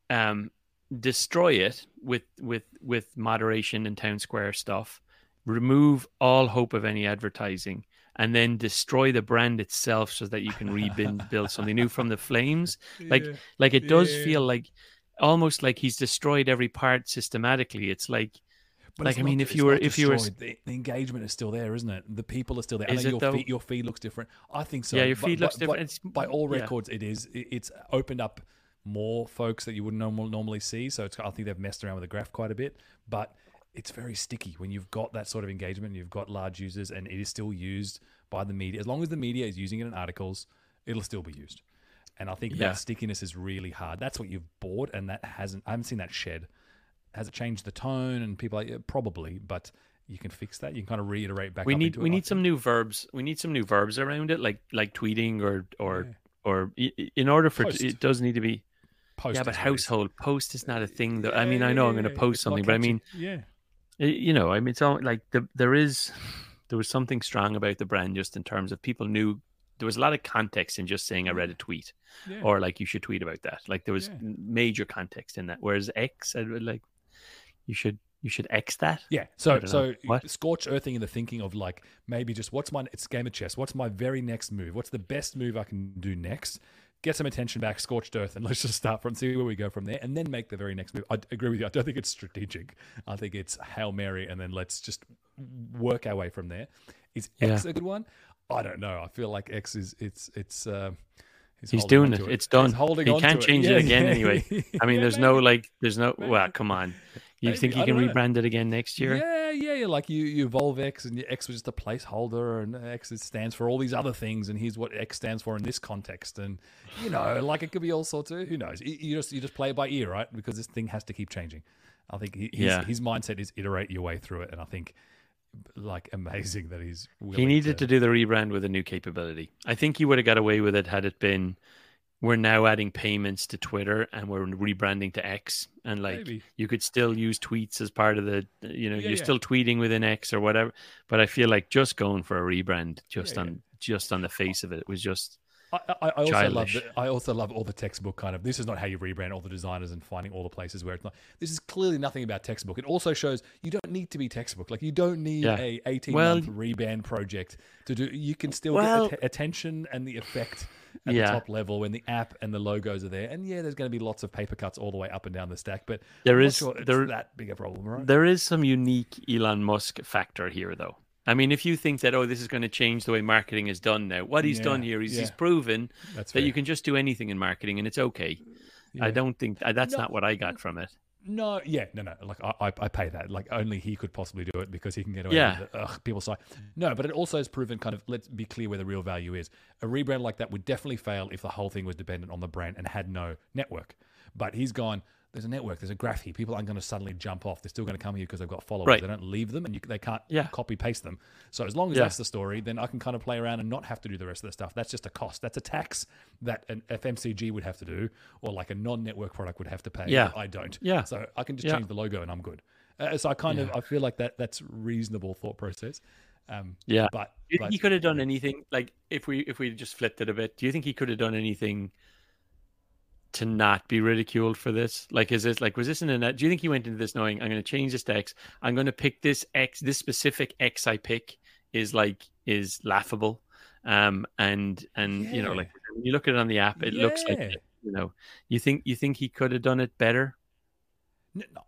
um, destroy it with with with moderation and town square stuff remove all hope of any advertising and then destroy the brand itself so that you can rebuild [laughs] build something new from the flames like yeah. like it does yeah. feel like almost like he's destroyed every part systematically it's like but like I mean, if you were, if you were, the, the, engagement is still there, isn't it? The people are still there. Is I know your feed, your feed looks different. I think so. Yeah, your feed looks different. By, by all records, yeah. it is. It's opened up more folks that you wouldn't normally see. So I think they've messed around with the graph quite a bit, but it's very sticky when you've got that sort of engagement. and You've got large users, and it is still used by the media. As long as the media is using it in articles, it'll still be used. And I think yeah. that stickiness is really hard. That's what you've bought, and that hasn't. I haven't seen that shed. Has it changed the tone? And people like yeah, probably, but you can fix that. You can kind of reiterate back. We need we need some new verbs. We need some new verbs around it, like like tweeting or or yeah. or in order for Post. it does need to be Post yeah, but household post is not a thing. Though I mean, I know I'm going to post something, but I mean, yeah, you know, I mean, it's all like the, there is there was something strong about the brand just in terms of people knew there was a lot of context in just saying I read a mm. tweet yeah. or like you should tweet about that. Like there was yeah. major context in that. Whereas X, I would like you should you should X that. Yeah. So so what? scorch earthing in the thinking of like maybe just what's my it's game of chess. What's my very next move? What's the best move I can do next? Get some attention back, scorched earth, and [laughs] let's just start from see where we go from there, and then make the very next move. I agree with you. I don't think it's strategic. I think it's hail mary, and then let's just work our way from there. Is X yeah. a good one? I don't know. I feel like X is it's it's. Uh, He's, he's doing it. it. It's done. He's he can't change it, yeah, again anyway. [laughs] I mean, there's no like, there's no. Well, come on. You Maybe, think you can rebrand it again next year? Yeah, yeah, yeah. Like you, you evolve X, and X was just a placeholder, and X stands for all these other things, and here's what X stands for in this context, and you know, like it could be all sorts of. Who knows? You just you just play it by ear, right? Because this thing has to keep changing. I think his, yeah. his mindset is iterate your way through it, and I think like [laughs] amazing that he's. He needed to... to do the rebrand with a new capability. I think he would have got away with it had it been we're now adding payments to Twitter and we're rebranding to X and like Maybe. you could still use tweets as part of the you know yeah, you're yeah. still tweeting within X or whatever but I feel like just going for a rebrand just yeah, on just on the face of it was just I, I, I also love the, I also love all the textbook kind of this is not how you rebrand all the designers and finding all the places where it's not this is clearly nothing about textbook it also shows you don't need to be textbook like you don't need a 18 well, month rebrand project to do you can still well, get att- attention and the effect at yeah. the top level when the app and the logos are there. And yeah, there's going to be lots of paper cuts all the way up and down the stack, but there is sure there, that big a problem, right? There is some unique Elon Musk factor here, though. I mean, if you think that oh, this is going to change the way marketing is done now, what he's yeah, done here is yeah. he's proven that's that fair. you can just do anything in marketing and it's okay. Yeah. I don't think uh, that's no, not what I got from it. No, yeah, no, no. Like I, I pay that. Like only he could possibly do it because he can get away yeah. with it. Ugh, people say no, but it also has proven kind of. Let's be clear where the real value is. A rebrand like that would definitely fail if the whole thing was dependent on the brand and had no network. But he's gone there's a network, there's a graph here. People aren't going to suddenly jump off. They're still going to come here because they've got followers. Right. They don't leave them and you, they can't yeah. copy paste them. So as long as yeah. that's the story, then I can kind of play around and not have to do the rest of the stuff. That's just a cost. That's a tax that an FMCG would have to do or like a non-network product would have to pay. Yeah. I don't. Yeah. So I can just yeah. change the logo and I'm good. Uh, so I kind of I feel like that that's reasonable thought process. Um, yeah. But, do you think he could have done anything like if we if we just flipped it a bit? Do you think he could have done anything? To not be ridiculed for this? Like, is this like was this in a? Do you think he went into this knowing I'm going to change this to X? I'm going to pick this X. This specific X I pick is like is laughable, um, and and yeah. you know like when you look at it on the app, it yeah. looks like you know you think you think he could have done it better.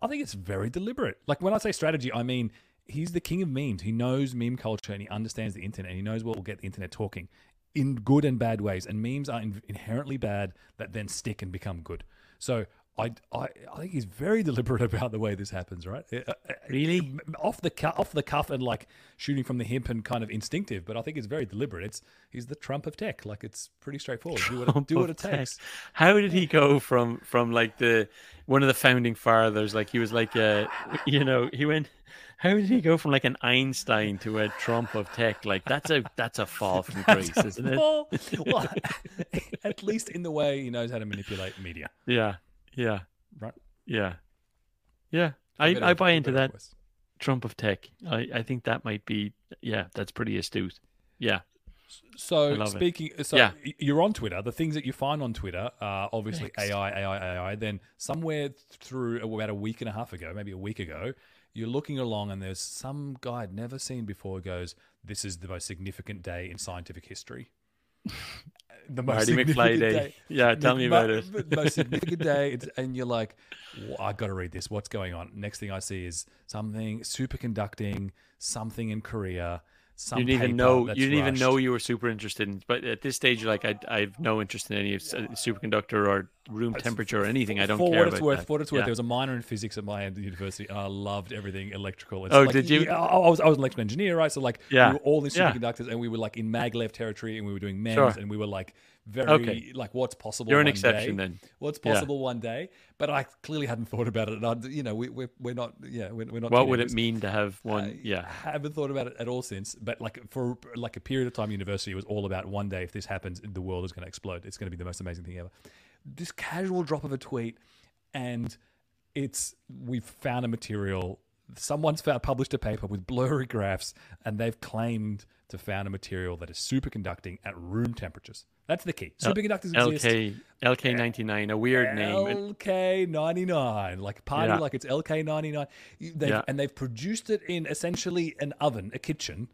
I think it's very deliberate. Like when I say strategy, I mean he's the king of memes. He knows meme culture and he understands the internet. And he knows what will get the internet talking in good and bad ways. And memes are in- inherently bad that then stick and become good. So I, I, I think he's very [laughs] deliberate about the way this happens, right? Uh, uh, Really? off the cu- off the cuff and like shooting from the hip and kind of instinctive, but I think it's very deliberate. It's he's the Trump of tech. Like it's pretty straightforward. Do what, it- do what it Of tech. takes. How did he go from from like the one of the founding fathers? Like he was like a, you know, he went. How did he go from like an Einstein to a Trump of tech? Like that's a that's a fall from grace, isn't it? [laughs] Well, well, [laughs] at least in the way he knows how to manipulate media, Yeah, yeah, right? yeah, yeah. I, I buy into that voice. Trump of tech. I, I think that might be yeah, that's pretty astute. Yeah, So love it. speaking, so Yeah. you're on Twitter. The things that you find on Twitter are obviously Next. AI, AI, AI. Then somewhere through about a week and a half ago, maybe a week ago, you're looking along and there's some guy I'd never seen before goes, "This is the most significant day in scientific history." the Marty significant McFly day. Yeah, tell me about it. [laughs] The most significant [laughs] day, it's, and you're like, "Wha- I got to read this. What's going on? Next thing I see is something superconducting, something in Korea. Some you didn't even know you didn't even know you were super interested in. But at this stage, you're like I, I have no interest in any of uh, superconductor or room temperature or anything. I don't for care what it's worth, that. for what it's worth, Yeah. there was a minor in physics at my university, I loved everything electrical. It's Oh, like, did you? yeah, I was I was an electrical engineer, right? So like, Yeah, we were all in yeah. superconductors, and we were like in maglev territory, and we were doing MEMS, Sure. and we were like very Okay. like what's possible. You're an exception day. then. What's Yeah. possible one day? But I clearly hadn't thought about it, and I, you know, we, we're we're not, yeah, we're, we're not. What would it mean to have one? I yeah, haven't thought about it at all since. But like for like a period of time, university was all about one day if this happens, the world is going to explode. It's going to be the most amazing thing ever. This casual drop of a tweet, and it's we've found a material. Someone's found, published a paper with blurry graphs, and they've claimed to found a material that is superconducting at room temperatures. That's the key. Superconductors exist. LK LK ninety nine, a weird name. LK ninety nine, like party Yeah. like it's LK ninety nine. Yeah. And they've produced it in essentially an oven, a kitchen,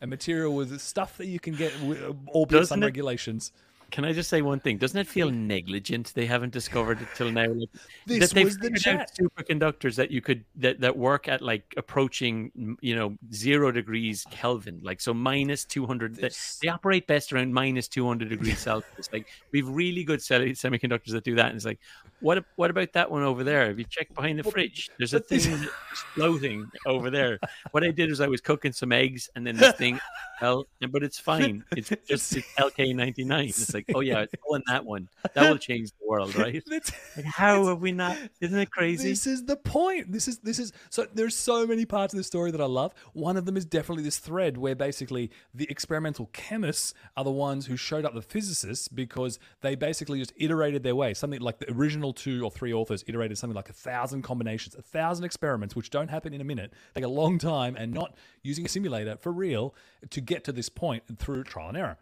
a material with stuff that you can get, wi- albeit Doesn't some it- regulations. Can I just say one thing? Doesn't it feel negligent? They haven't discovered it till now. Like, [laughs] This that they've was the superconductors that you could that, that work at like approaching you know zero degrees Kelvin, like so minus two hundred. They, This- they operate best around minus two hundred degrees [laughs] Celsius. Like we've really good semiconductors that do that, and it's like, what what about that one over there? Have you checked behind the fridge? There's a this- thing [laughs] that's floating over there. What I did was I was cooking some eggs, and then this thing fell, but it's fine. It's just it's LK ninety nine. Like, oh yeah, it's all in that one. That will [laughs] change the world, right? [laughs] Like, how have we not? Isn't it crazy? This is the point. This is this is so there's so many parts of this story that I love. One of them is definitely this thread where basically the experimental chemists are the ones who showed up the physicists because they basically just iterated their way. Something like the original two or three authors iterated something like a thousand combinations, a thousand experiments, which don't happen in a minute, take a long time, and not using a simulator for real to get to this point through trial and error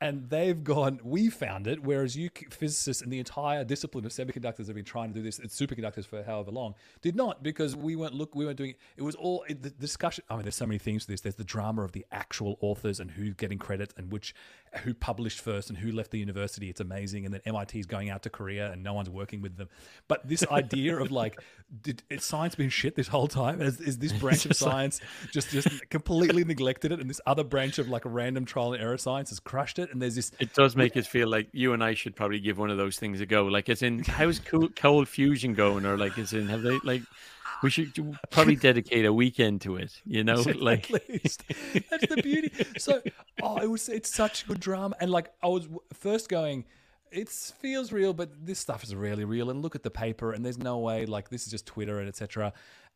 and they've gone, we found it, whereas you physicists and the entire discipline of semiconductors have been trying to do this, it's superconductors for however long, did not because we weren't look, we weren't doing it. It was all it, the discussion. I mean, there's so many themes to this. There's the drama of the actual authors and who's getting credit and which who published first and who left the university. It's amazing, and then MIT is going out to Korea and no one's working with them. But this [laughs] idea of like, did it's science been shit this whole time? Is, is this branch of like- science just just completely neglected it, and this other branch of like a random trial and error science has crushed it? And there's this It does make us feel like you and I should probably give one of those things a go. Like, it's in how's [laughs] cool, cold fusion going, or like, it's in have they like we should probably dedicate a weekend to it. You know, like least. [laughs] That's the beauty. So, oh, it was it's such good drama, and like I was first going, it feels real, but this stuff is really real. And look at the paper, and there's no way like this is just Twitter and etc.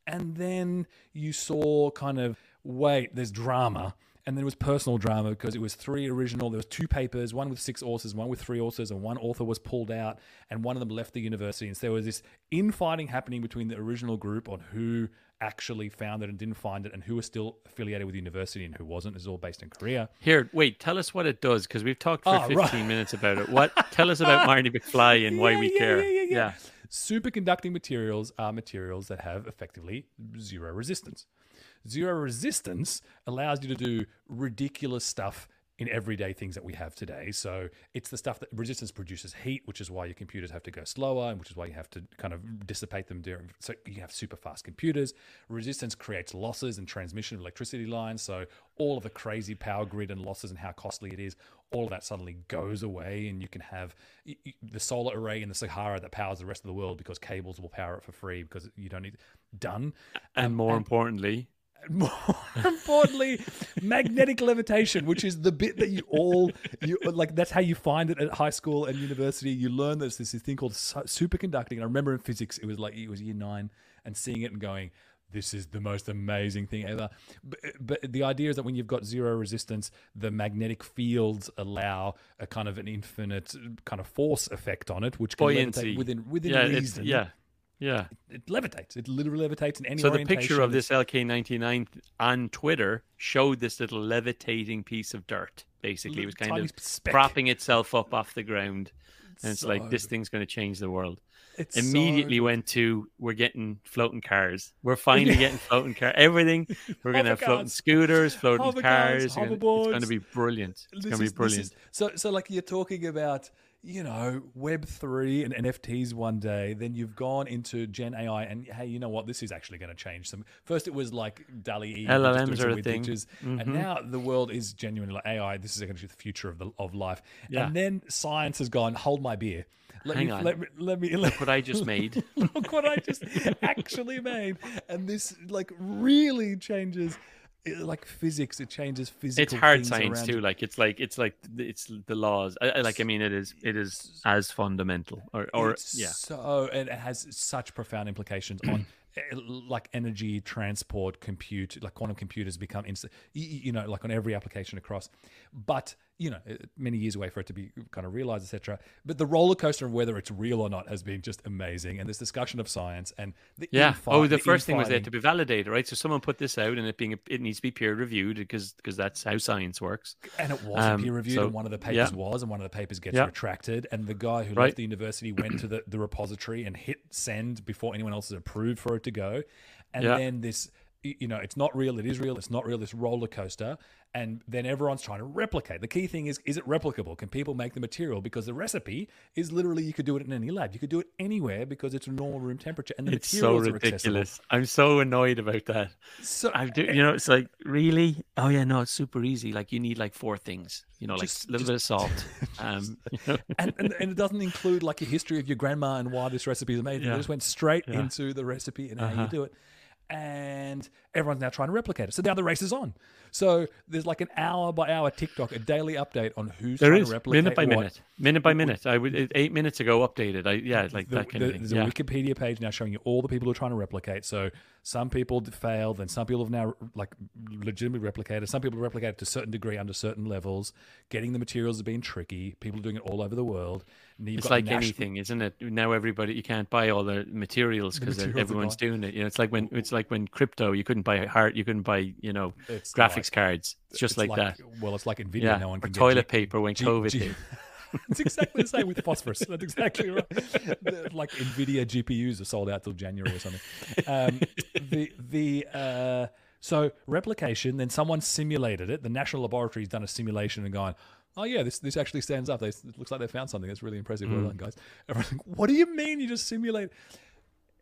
And then you saw kind of wait, there's drama. And then it was personal drama because it was three original. There was two papers, one with six authors, one with three authors, and one author was pulled out, and one of them left the university. And so there was this infighting happening between the original group on who actually found it and didn't find it, and who was still affiliated with the university and who wasn't. It's all based in Korea. here. Wait, tell us what it does because we've talked for Oh, fifteen right. minutes about it. What? tell us about Marty McFly and why [laughs] we yeah, care. yeah, yeah, yeah. Superconducting materials are materials that have effectively zero resistance. Zero resistance allows you to do ridiculous stuff in everyday things that we have today. So it's the stuff that resistance produces heat, which is why your computers have to go slower, and which is why you have to kind of dissipate them during. So you have super fast computers. Resistance creates losses and transmission of electricity lines. So all of the crazy power grid and losses and how costly it is, all of that suddenly goes away, and you can have the solar array in the Sahara that powers the rest of the world because cables will power it for free because you don't need done. And um, more and, importantly, more importantly, magnetic levitation, which is the bit that you all you like. That's how you find it at high school and university. You learn there's this thing called superconducting. And I remember in physics, it was like it was year nine, and seeing it and going, "This is the most amazing thing ever." But, but the idea is that when you've got zero resistance, the magnetic fields allow a kind of an infinite kind of force effect on it, which can Buoyancy. within within yeah, reason. Yeah, yeah. It, it, levitates. It literally levitates in any So the picture of this LK99 on Twitter showed this little levitating piece of dirt. Basically, it was kind of speck. propping itself up off the ground. And it's so, like, this thing's going to change the world. It's Immediately so went to, we're getting floating cars. We're finally [laughs] getting floating cars. Everything. We're going to have floating scooters, floating cars. Gonna, it's going to be brilliant. It's going to be brilliant. Is, so, so, like, you're talking about you know, Web3 and NFTs one day, then you've gone into Gen AI, and hey, you know what? This is actually going to change some. First, it was like DALI E, LLMs are a thing, mm-hmm. and now the world is genuinely like AI. This is actually the future of the of life. Yeah. And then science has gone. Hold my beer. Let Hang me, on. Let me, let me look what I just made. [laughs] look what I just actually made, and this like really changes it, like physics it changes physical it's hard science too. like it's like it's like it's the laws. I, I, like i mean it is it is as fundamental or or it's yeah. so and it has such profound implications on [clears throat] eh, like energy transport compute like quantum computers become instant you know like on every application across. But you know uh, many years away for it to be kind of realized etc but the roller coaster of whether it's real or not has been just amazing and this discussion of science and the yeah infight, oh the, the first thing was there to be validated right so someone put this out and it being it needs to be peer reviewed because because that's how science works and it wasn't um, peer reviewed so, and one of the papers yeah. was and one of the papers gets yeah. retracted and the guy who right. left the university went to the, the repository and hit send before anyone else has approved for it to go and yeah. then this you know, it's not real, it is real, it's not real, this roller coaster. And then everyone's trying to replicate. The key thing is, is it replicable? Can people make the material? Because the recipe is literally you could do it in any lab. You could do it anywhere because it's normal room temperature and the it's materials so ridiculous. I'm so annoyed about that. So I do, you know, it's like really. Oh yeah, no, it's super easy. Like you need like four things. You know, just, like a little bit of salt. [laughs] Um, you know. and, and, and it doesn't include like a history of your grandma and why this recipe is made. Yeah. It just went straight yeah. into the recipe and uh-huh. how you do it and everyone's now trying to replicate it. So now the race is on. So there's like an hour by hour TikTok, a daily update on who's there trying is, to replicate minute by what. minute, minute by minute. I would eight minutes ago updated. I yeah, like the, that kind the, of thing. There's yeah. a Wikipedia page now showing you all the people who are trying to replicate. So some people failed, and some people have now like legitimately replicated. Some people replicated to a certain degree under certain levels. Getting the materials has been tricky. People are doing it all over the world. It's like national... anything, isn't it? Now everybody you can't buy all the materials because everyone's doing it. You know, it's like when it's like when crypto you couldn't buy hard, you couldn't buy you know it's graphics like, cards. It's just it's like, like, that. Well, it's like Nvidia. Yeah. No one or can toilet G- paper when G- COVID G- hit. [laughs] it's exactly the same with phosphorus. That's exactly right. The, like Nvidia GPUs are sold out till January or something. Um, the the uh, so replication. Then someone simulated it. The national laboratory's done a simulation and gone. Oh yeah, this this actually stands up. They, it looks like they found something. That's really impressive. Mm. Well done, guys. Everyone's like, what do you mean you just simulate?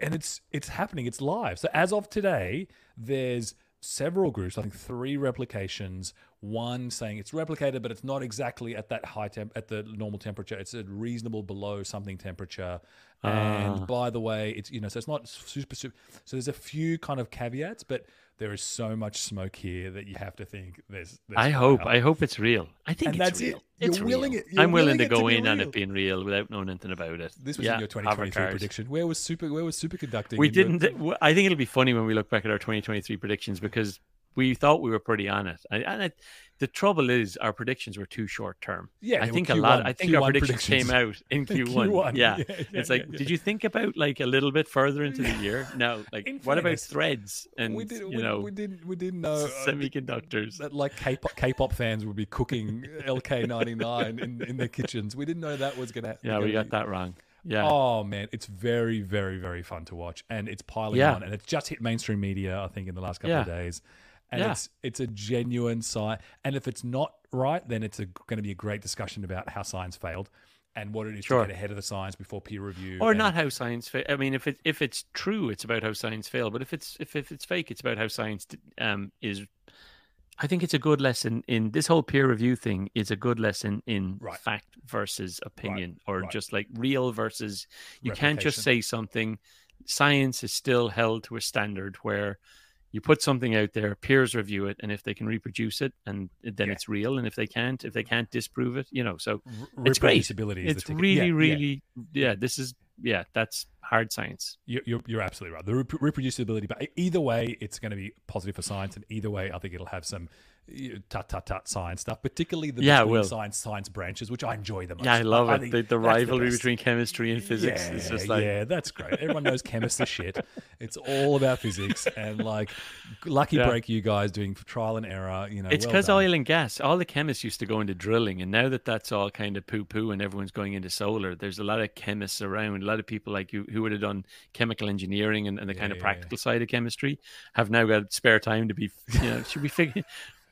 And it's it's happening. It's live. So as of today, there's several groups, I think three replications, one saying it's replicated, but it's not exactly at that high temp at the normal temperature. It's a reasonable below something temperature. Uh. And by the way, it's you know, so it's not super super so there's a few kind of caveats, but there is so much smoke here that you have to think there's. there's I hope. I hope it's real. I think and it's real. It. You're it's willing real. it. I'm willing, willing to go in real. on it being real without knowing anything about it. This was yeah, in your 2023 prediction. Where was super? Where was superconducting? We didn't. Your... I think it'll be funny when we look back at our 2023 predictions because we thought we were pretty on it. And, and the trouble is, our predictions were too short term. Yeah, I think a lot. I think Q1 our predictions, predictions, came out in Q1. Q1. Yeah. yeah, yeah it's like, yeah, did you think about like a little bit further into the year? No, like in what fairness, about threads and we did, you we, know we didn't we didn't know uh, semiconductors that like K-pop, K-pop fans would be cooking LK99 in in their kitchens. We didn't know that was gonna. Happen. Yeah, gonna we got be, that wrong. Yeah. Oh man, it's very, very, very fun to watch, and it's piling on, and it's just hit mainstream media. I think in the last couple of days, and Yeah. it's it's a genuine science. And if it's not right, then it's going to be a great discussion about how science failed and what it is Sure. to get ahead of the science before peer review. or and- not how science fa- i mean if it if it's true it's about how science failed but if it's if, if it's fake it's about how science um is i think it's a good lesson in this whole peer review thing is a good lesson in Right. fact versus opinion or right. just like real versus you can't just say something science is still held to a standard where you put something out there peers review it and if they can reproduce it and then Yeah. it's real and if they can't if they can't disprove it you know so R- it's great. ticket. really Yeah, yeah. really yeah this is yeah that's hard science You- You're, you're absolutely right. The rep- reproducibility, but either way, it's going to be positive for science, and either way, I think it'll have some you know, tut tut tut science stuff, particularly the Yeah, between science science branches, which I enjoy the most. Yeah, I love it. The, the rivalry best. between chemistry and physics yeah, is just like yeah, that's great. Everyone knows chemists are shit. [laughs] It's all about physics, and like, lucky Yeah. break, you guys doing trial and error. You know, it's because done. oil and gas. All the chemists used to go into drilling, and now that that's all kind of poo poo, and everyone's going into solar. There's a lot of chemists around. A lot of people like you who would have done chemical engineering and, and the kind Yeah, of yeah, yeah. practical side of chemistry have now got spare time to be. You know, should we figure?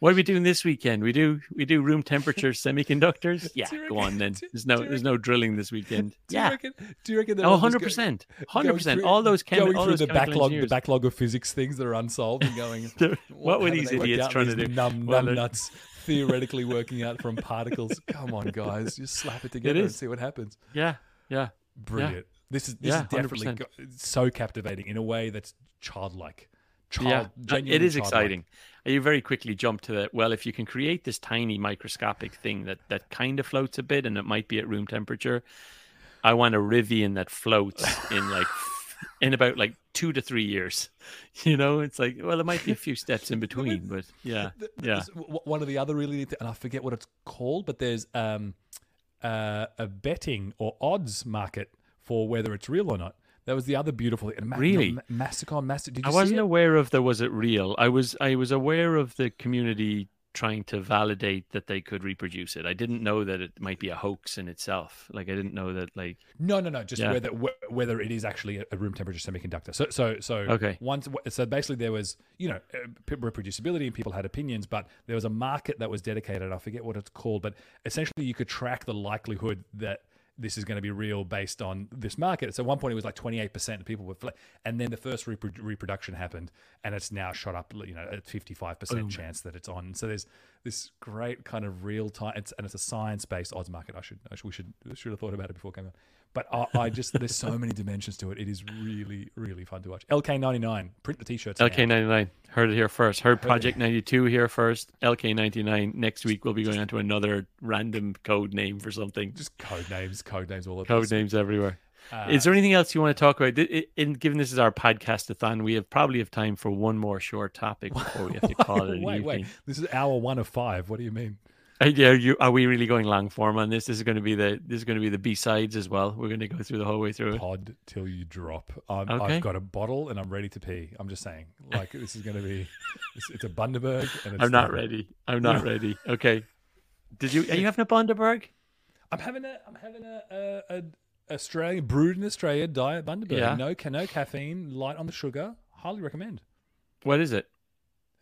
What are we doing this weekend? We do we do room temperature [laughs] semiconductors. Yeah, you go on then. There's no there's no drilling this weekend. Do Yeah. reckon? Do you reckon? Oh, 100 percent, hundred percent. All those chemi- going all through the backlog, the backlog of physics things that are unsolved, and going. [laughs] what were these idiots trying to do? Numb, Well, numb nuts theoretically working out from particles. [laughs] Come on, guys, just slap it together and see what happens. Yeah, yeah. Brilliant. This is this Yeah, is definitely 100%. go- so captivating in a way that's childlike. Child, yeah, uh, it is exciting. You very quickly jump to the well. If you can create this tiny microscopic thing that that kind of floats a bit, and it might be at room temperature, I want a Rivian that floats [laughs] in like in about like two to three years. [laughs] You know, it's like well, there might be a few steps in [laughs] between, but yeah, yeah. One of the other really, and I forget what it's called, but there's um, uh, a betting or odds market for whether it's real or not. That was the other beautiful thing. Ma- Really? Ma- Massacon, Massacon. Did you I wasn't aware of there was it real. I was I was aware of the community trying to validate that they could reproduce it. I didn't know that it might be a hoax in itself. Like I didn't know that like No, no, no. Just Yeah. whether whether it is actually a- a room temperature semiconductor. So, so, so. Okay. Once, so basically, there was you know uh, reproducibility and people had opinions, but there was a market that was dedicated. I forget what it's called, but essentially, you could track the likelihood that this is going to be real based on this market. So at one point, it was like twenty eight percent of people were, fl- and then the first repro- reproduction happened, and it's now shot up, you know, at fifty five percent chance that it's on. So there's this great kind of real time, it's, and it's a science based odds market. I should, I should, we should, we should have thought about it before it came out. But I, I just, there's so many dimensions to it. It is really, really fun to watch. LK99, print the t-shirts. LK99 heard it here first. Heard Project 92 here first. LK99 next week we'll be going on to another random code name for something. Just code names, code names, all of Code this. names everywhere. Uh, is there anything else you want to talk about? In given this is our podcast-a-thon, we have probably have time for one more short topic before we have to call it an [laughs] wait, evening. wait. This is hour one of five. What do you mean? [laughs] Yeah, you, are we really going long form on this? This is going to be the this is going to be the B sides as well. We're going to go through the whole way through it. Pod till you drop. I'm, Okay. I've got a bottle and I'm ready to pee. I'm just saying, like this is going to be. [laughs] It's, it's a Bundaberg, and it's I'm not time. ready. I'm not ready. Okay. Did you? Are you having a Bundaberg? I'm having a. I'm having a. a, a Australian brewed in Australia diet Bundaberg. Yeah. No, no caffeine, light on the sugar. Highly recommend. What is it?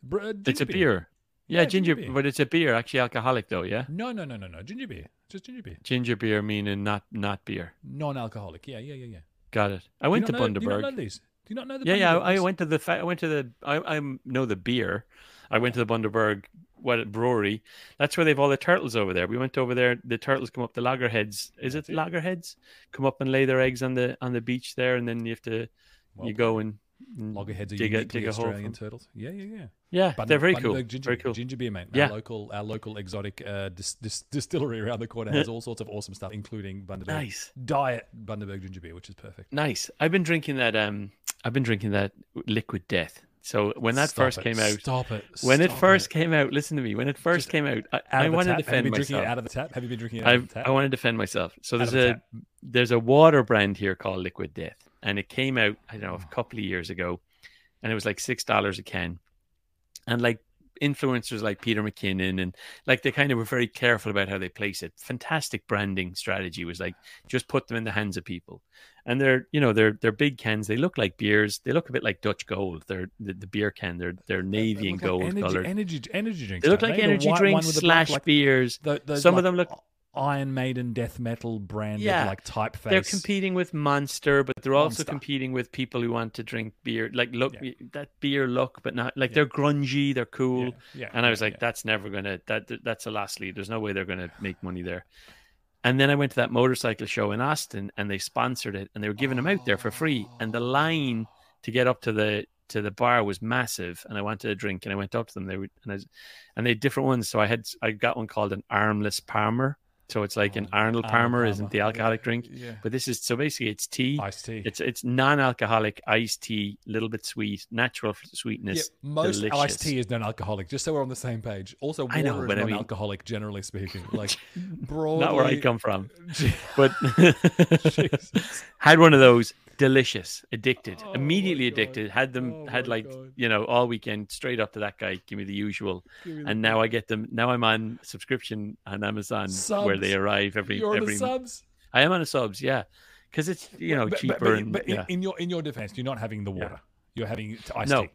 Br- uh, It's a beer. Yeah, Yeah, ginger, ginger beer. but it's a beer. Actually, alcoholic though. Yeah, No, no, no, no, no. Ginger beer. Just ginger beer. ginger beer meaning not not beer. Non-alcoholic. Yeah, yeah, yeah, yeah. Got it. I went to know, Do you not Bundaberg. know these? Do you not know the Yeah, yeah. I, went to the. Fa- I went to the. I, I know the beer. I went to the Bundaberg what brewery. That's where they've all the turtles over there. We went over there. The turtles come up. The loggerheads. Is it That's it. loggerheads? Come up and lay their eggs on the on the beach there, and then you have to Well you go and Loggerheads are dig a uniquely dig a. Australian from- turtles. Yeah, yeah, yeah. Yeah, Bund- they're very cool. Bundaberg Ginger, Very beer- cool. Ginger beer, mate. Yeah. Our local, our local exotic uh, dis- dis- distillery around the corner has [laughs] all sorts of awesome stuff, including Bundaberg Nice. Diet Bundaberg ginger beer, which is perfect. Nice. I've been drinking that. Um, I've been drinking that Liquid Death. So when that Stop first it, came out, stop it. when it stop first came out, listen to me. When it first came out, I, Out I want to tap. Have you defend been drinking myself. it out of the tap? Have you been drinking it out of I've, the tap? I want to defend myself. So Out there's of the a there's a water brand here called Liquid Death, and it came out I don't know a couple of years ago, and it was like six dollars a can, and like influencers like Peter McKinnon and like they kind of were very careful about how they place it. Fantastic branding strategy was like just put them in the hands of people. And they're you know they're they're big cans. They look like beers. They look a bit like Dutch Gold. They're the, the beer can. They're they're navy and They look gold like energy, colored. Energy, energy drinks. They look like The energy drinks black, slash beers. the- those, Some like, of them look Iron Maiden death metal branded Yeah. like typeface. they're competing with Monster, but they're also Monster. competing with people who want to drink beer, like look Yeah. that beer look, but not like they're grungy, they're cool. Yeah, yeah, and I was like, yeah. that's never gonna that that- that's a last lead. There's no way they're gonna make money there. And then I went to that motorcycle show in Austin, and they sponsored it, and they were giving them out there for free. And the line to get up to the to the bar was massive, and I wanted a drink, and I went up to them. They were, and I was, and they had different ones. So I had I got one called an armless Palmer. So it's like an Oh, Arnold Arnold Palmer, Palmer. isn't the alcoholic Yeah, drink, Yeah. but this is so basically it's tea. Iced tea. It's it's non-alcoholic iced tea, a little bit sweet, natural sweetness. yeah, most delicious. iced tea is non-alcoholic. Just so we're on the same page. Also, water I know, is I mean- non-alcoholic, generally speaking. [laughs] Like broadly, Not where I come from, [laughs] but [laughs] had one of those. Delicious, addicted, Oh immediately addicted. Had them, Oh had like God. you know all weekend straight up to that guy. Give me the usual, me the- and now I get them. Now I'm on subscription on Amazon where they arrive every You're on every. the subs. I am on a subs, yeah, because it's you know But- but- cheaper but, and but yeah. in, in your in your defense, you're not having the water. You're having iced No. tea.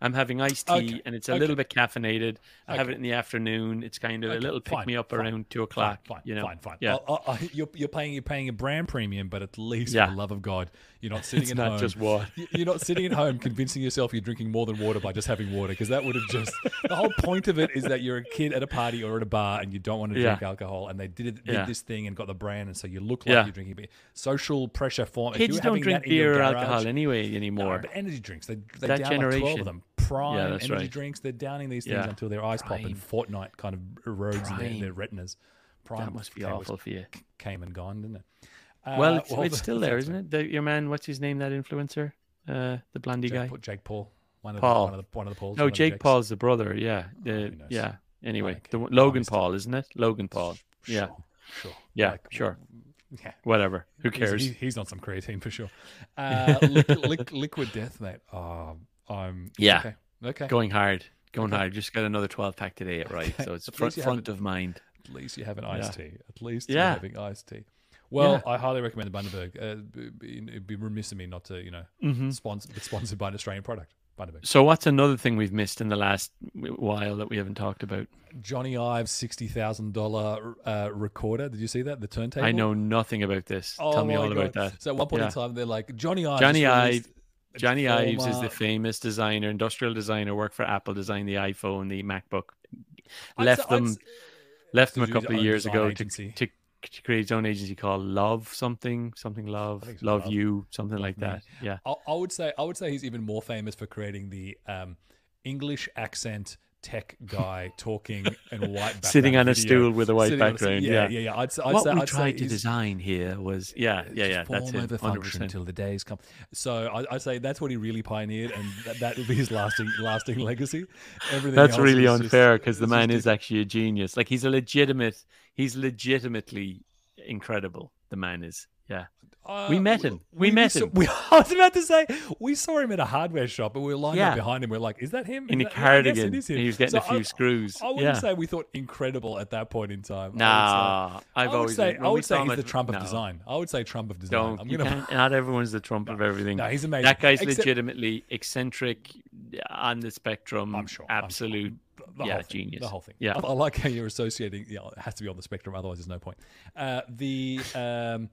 I'm having iced tea Okay, and it's a okay. little bit caffeinated. I have it in the afternoon. It's kind of Okay, a little pick fine, me up fine, around two o'clock. fine, you know, fine, fine. yeah. I- I- I- you're, you're paying you're paying a brand premium, but at least Yeah. for the love of God, you're not [laughs] sitting it's at not home. just water. You- You're not sitting at home convincing yourself you're drinking more than water by just having water because that would have just the whole point of it is that you're a kid at a party or at a bar and you don't want to Yeah. drink alcohol and they did, did Yeah. this thing and got the brand and so you look like Yeah. you're drinking beer. Social pressure form. if Kids don't drink beer or garage- alcohol anyway no, anymore. but energy drinks. They they That down like twelve generation. of them. Prime Yeah, energy right. drinks. They're downing these things Yeah. until their eyes pop and Prime. Fortnite kind of erodes their, their retinas. Prime that must be came- was- awful for you. Came and gone, didn't it? well, Uh, it's, it's still [laughs] there, isn't it? The, your man, what's his name? That influencer, uh, the Jake, guy. Jake Paul. One of Paul. The, one of the one of the Pauls. No, of Jake. Paul's the brother. Yeah, Oh, the, knows? yeah. Anyway, Like, the Logan Paul, isn't it? Logan Paul. Yeah, Sure, sure. Yeah, Like, sure. Yeah. whatever. Who cares? He's, he's on some creatine for sure. [laughs] Uh, liquid, liquid, liquid death, mate. Oh, I'm Yeah. Okay. Okay. Going hard, going Okay. hard. Just got another twelve pack today at right, Okay. so it's front front of mind. At least you have an iced tea. At least Yeah. you're having iced tea. Well, Yeah. I highly recommend the Bundaberg. Uh, it'd be remiss of me not to, you know, hmm sponsor, sponsored by an Australian product. Bundaberg. So, what's another thing we've missed in the last while that we haven't talked about? Jony Ives sixty thousand dollar uh, recorder. Did you see that? The turntable. I know nothing about this. Oh Tell me all about that. So at one point in time, they're like Jony Ives. Jony just Ive- released Jony Ives is the famous designer, industrial designer, worked for Apple, designed the iPhone, the MacBook. I'd Left I'd them, left them a couple of years ago to, agency. to to create his own agency called Love something, something Love, so, Love Love. You, something like Me. that. Yeah, I, I would say I would say he's even more famous for creating the um, English accent tech guy talking and [laughs] white sitting on a video. stool with a white on a- background. yeah, yeah, yeah, yeah. I'd, I'd what say, we I'd tried to design here was yeah, yeah, just yeah. That's form it. over 100%. function until the days come. So I, I'd say that's what he really pioneered, and that, that will be his lasting [laughs] lasting legacy. Everything That's really unfair because the man is actually a genius. Like he's a legitimate, he's legitimately incredible. The man is. Yeah. Uh, We met him. We met saw- him. [laughs] we, I was about to say we saw him at a hardware shop, and we were lined Yeah. up behind him. We are like, "Is that him?" In Is a that- yeah, cardigan. Yes, it is him. He was getting So a few I- screws. I wouldn't yeah. say we thought incredible at that point in time. I would say- Nah, I've I would always say I would say saw him he's the Trump of no, design. I would say Trump of design. Don't I'm you gonna. can't, [laughs] everyone's the Trump of everything. No, he's amazing. that guy's Except- legitimately eccentric, on the spectrum. I'm sure. I'm sure. Absolute. the yeah, whole thing, genius. The whole thing. Yeah. I, I like how you're associating. Yeah, it has to be on the spectrum. Otherwise, there's no point. Uh, the um,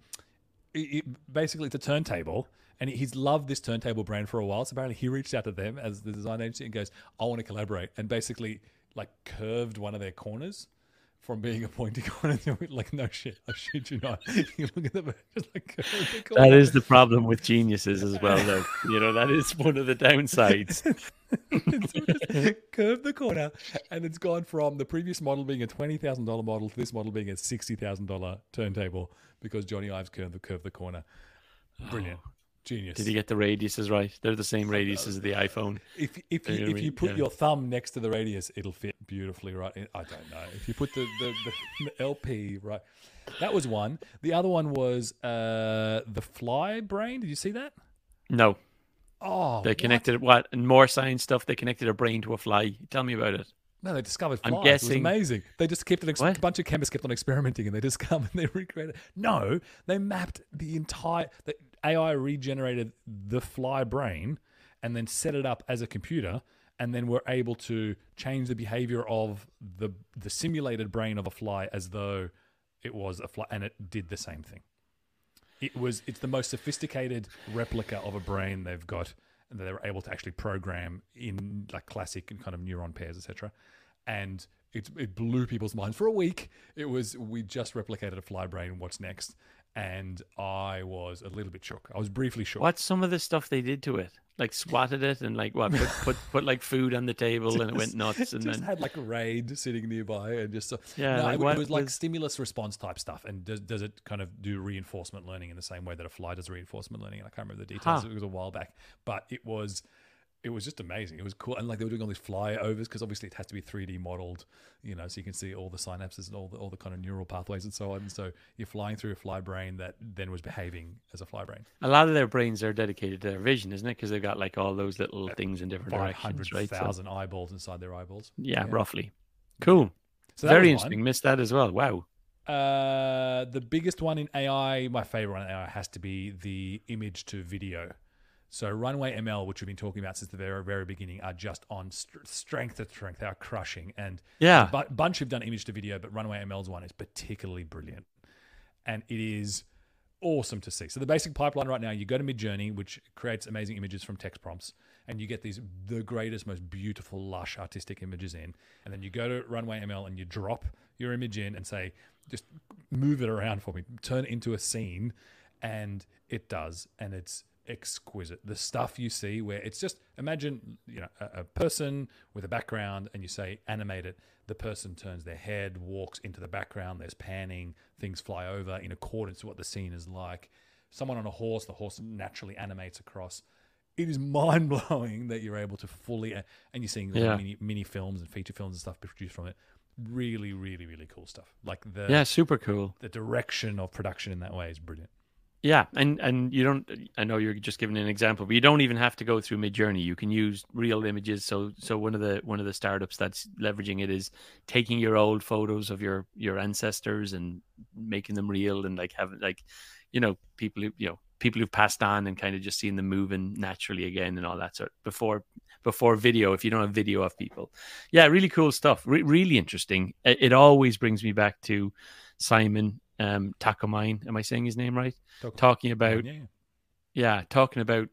it, basically it's a turntable. And he's loved this turntable brand for a while. So apparently he reached out to them as the design agency and goes, I want to collaborate. And basically like curved one of their corners from being a pointy corner to like no shit. I shit you not. [laughs] [laughs] you look at the just like the. That is the problem with geniuses as well, though. [laughs] You know, that is one of the downsides. Curved the corner, and it's gone from the previous model being a twenty thousand dollar model to this model being a sixty thousand dollar turntable because Jony Ives curved the curved the corner. Brilliant, oh. Genius. Did he get the radiuses right? They're the same radius as the iPhone. if if You you, if you put Yeah. your thumb next to the radius, it'll fit beautifully right. in- I don't know if you put the the, the [laughs] LP right. That was one. The other one was uh the fly brain. Did you see that? No, Oh, they connected what? And more science stuff. They connected a brain to a fly. Tell me about it. No, they discovered I'm flies. It was guessing- amazing. They just kept on ex- a bunch of chemists kept on experimenting, and they [laughs] discovered and they recreated. No, they mapped the entire. The AI regenerated the fly brain, and then set it up as a computer, and then we're able to change the behavior of the the simulated brain of a fly as though it was a fly, and it did the same thing. It was. It's the most sophisticated replica of a brain they've got, and they were able to actually program in like classic and kind of neuron pairs, etc. And it it blew people's minds for a week. It was we just replicated a fly brain. What's next? And I was a little bit shook. I was briefly shook. What's some of the stuff they did to it? Like swatted it and like what? Put put, [laughs] put like food on the table and it went nuts and just then had like a raid sitting nearby and just so, Yeah, no, like it, what it was like was- stimulus response type stuff and does, does it kind of do reinforcement learning in the same way that a fly does reinforcement learning and i can't remember the details Huh. it was a while back but it was it was just amazing it was cool and like they were doing all these flyovers because obviously it has to be 3d modeled you know so you can see all the synapses and all the all the kind of neural pathways and so on so you're flying through a fly brain that then was behaving as a fly brain a lot of their brains are dedicated to their vision, isn't it? Because they've got like all those little things in different directions, right? So, eyeballs inside their eyeballs yeah, roughly. Cool. so Very mine. interesting. Missed that as well. Wow. Uh, the biggest one in AI, my favorite one in AI, has to be the image to video. So Runway ML, which we've been talking about since the very very beginning, are just on st- strength to strength. They are crushing, and Yeah. a bu- bunch have done image to video, but Runway ML's one. Is particularly brilliant, and it is awesome to see. So the basic pipeline right now, you go to Midjourney, which creates amazing images from text prompts, and you get these the greatest, most beautiful, lush, artistic images in, and then you go to Runway ML and you drop your image in and say, just move it around for me, turn it into a scene, and it does, and it's exquisite. The stuff you see where it's just imagine you know a, a person with a background, and you say animate it. The person turns their head, walks into the background. There's panning, things fly over in accordance to what the scene is like. Someone on a horse, the horse naturally animates across. It is [laughs] mind blowing that you're able to fully, and you're seeing Yeah. mini, mini films and feature films and stuff produced from it. Really, really, really cool stuff. Like the Yeah, super cool. the direction of production in that way is brilliant. Yeah, and and you don't. I know you're just giving an example, but you don't even have to go through Midjourney. You can use real images. So so one of the one of the startups that's leveraging it is taking your old photos of your your ancestors and making them real and like having like, you know, people who you know people who've passed on and kind of just seeing them moving naturally again and all that sort before before video. If you don't have video of people, yeah, really cool stuff. Re- really interesting. It always brings me back to Simon um Takamine. Am I saying his name right? talking about yeah, yeah talking about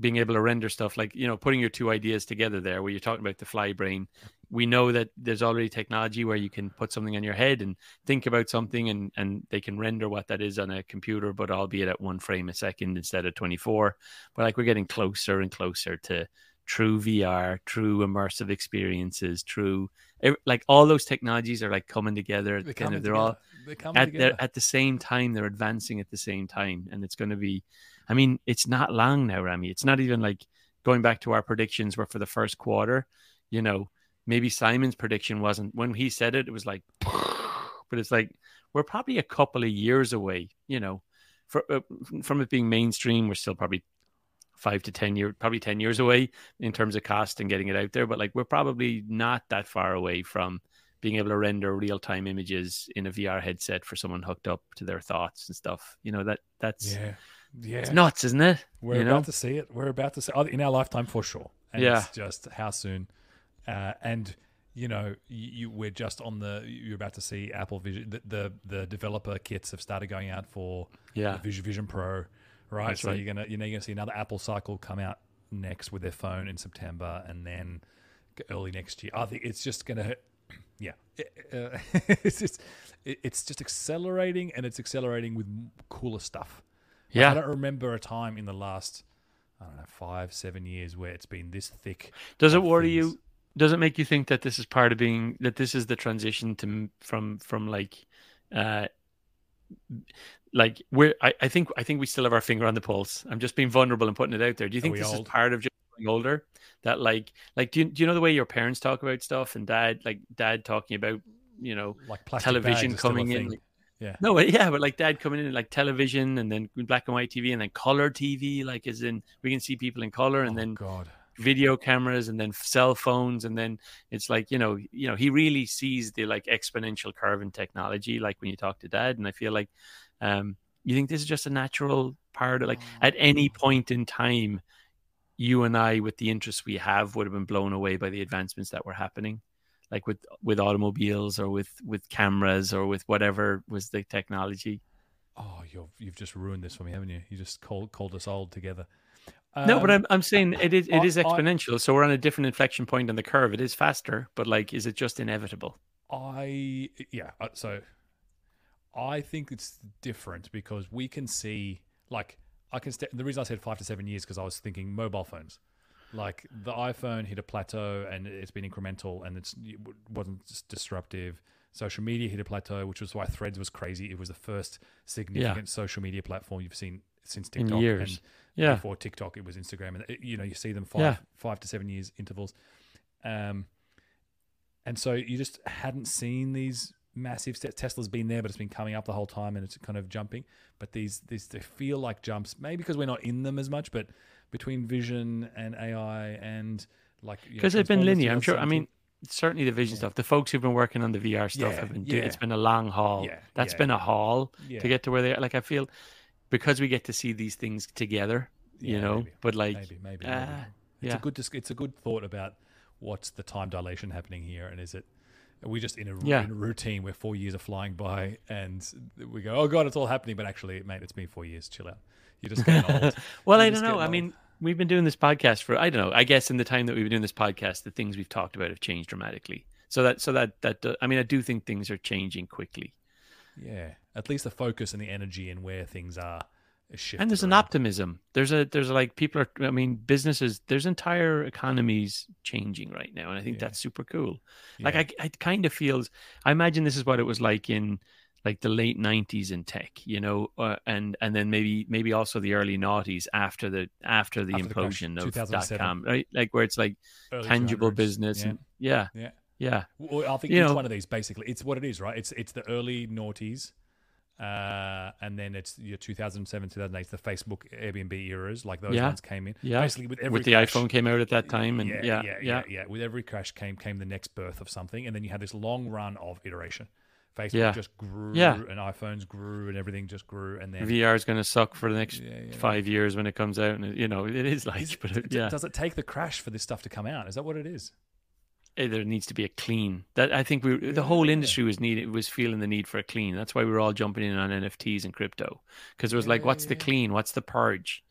being able to render stuff like you know putting your two ideas together there where you're talking about the fly brain we know that there's already technology where you can put something on your head and think about something and and they can render what that is on a computer but albeit at one frame a second instead of 24 but like we're getting closer and closer to true vr true immersive experiences true like all those technologies are like coming together they're kind of they're all they're at together. the, at the same time they're advancing at the same time and it's going to be i mean it's not long now rami. It's not even like going back to our predictions were for the first quarter you know. Maybe simon's prediction wasn't when he said it it was like [laughs] but it's like we're probably a couple of years away you know. For, uh, from it being mainstream we're still probably five to ten years probably 10 years away in terms of cost and getting it out there but like we're probably not that far away from being able to render real-time images in a VR headset for someone hooked up to their thoughts and stuff. You know that that's yeah, yeah. it's nuts, isn't it? We're you about know? to see it. We're about to see oh, in our lifetime for sure. And Yeah. it's just how soon. Uh, and you know, you, you we're just on the. You're about to see Apple Vision. The the, the developer kits have started going out for Yeah. Vision Vision Pro, right? That's so right. you're gonna you're gonna see another Apple cycle come out next with their phone in September, and then early next year. I think it's just gonna. [clears throat] Yeah, uh, [laughs] it's just it's just accelerating, and it's accelerating with cooler stuff. Like, I don't remember a time in the last, I don't know, five, seven years where it's been this thick. Does it worry things. you? Does it make you think that this is part of being that this is the transition to from from like, uh, like we're I, I think I think we still have our finger on the pulse. I'm just being vulnerable and putting it out there. Do you think this old? is part of just getting older? That like like do you, do you know the way your parents talk about stuff and dad like dad talking about you know Like television bags are still a coming in. like- Yeah. No, yeah, but like dad coming in like television and then black and white TV and then color TV, like as in we can see people in color and oh then God, video cameras and then cell phones and then it's like you know you know he really sees the like exponential curve in technology like when you talk to dad and i feel like um you think this is just a natural part of like at any Oh. point in time you and i with the interests we have would have been blown away by the advancements that were happening like with with automobiles or with with cameras or with whatever was the technology Oh, you've you've just ruined this for me, haven't you? You just called called us old together. no, but Um, I'm I'm saying it is it I- is I- exponential. so we're on a different inflection point on the curve. It is faster, but like, is it just inevitable? I yeah. uh, So I think it's different because we can see like I can. St- the reason I said five to seven years because I was thinking mobile phones. Like the iPhone hit a plateau and it's been incremental and it's, it wasn't disruptive. Social media hit a plateau, which was why Threads was crazy. It was the first significant social media platform you've seen since In TikTok. years. And Yeah, before TikTok, it was Instagram, and it- you know you see them five Yeah. five to seven years intervals, um, and so you just hadn't seen these massive steps. Tesla's been there, but it's been coming up the whole time, and it's kind of jumping. But these these they feel like jumps, maybe because we're not in them as much, but between vision and AI and like because they've been linear. I'm sure. I mean, certainly the vision Yeah. stuff. The folks who've been working on the VR stuff Yeah, have been. doing yeah. It's been a long haul. Yeah, That's been a haul to get to where they are. Like I feel because we get to see these things together. You know, maybe, but like, maybe maybe, maybe. ah, It's a good it's a good thought about what's the time dilation happening here, and is it are we just in a, Yeah. in a routine where four years are flying by, and we go, oh god, it's all happening, but actually, mate, it's been four years. Chill out. You're just getting old. [laughs] well, You're I don't know. I mean, we've been doing this podcast for I don't know. I guess in the time that we've been doing this podcast, the things we've talked about have changed dramatically. So that so that that uh, I mean, I do think things are changing quickly, Yeah, at least the focus and the energy and where things are. And there's an optimism. There's a there's like people are. I mean, businesses. There's entire economies changing right now, and I think Yeah. that's super cool. Like I, I kind of feels. I imagine this is what it was like in like the late 90s in tech you know uh, and and then maybe maybe also the early noughties after the after the After the crash, implosion of dot com right like where it's like tangible business Yeah. and yeah Yeah. yeah Well, I think You each know- one of these basically it's what it is, right? It's it's the early noughties, uh, and then it's your 2007, 2008, the Facebook, Airbnb eras, like those Yeah. ones came in. Yeah. basically with every with the crash- iphone came out at that time and yeah, yeah yeah, yeah, yeah. With every crash came came the next birth of something, and then you had this long run of iteration. Facebook Yeah. just grew, Yeah. and iPhones grew, and everything just grew, and then vr is going to suck for the next five years when it comes out and it- you know it is like but it- yeah Does it take the crash for this stuff to come out? Is that what it is? Eh, there needs to be a clean. That i think we the whole industry was needed was feeling the need for a clean. That's why we were all jumping in on nfts and crypto because it was like Yeah, what's the clean? What's the purge?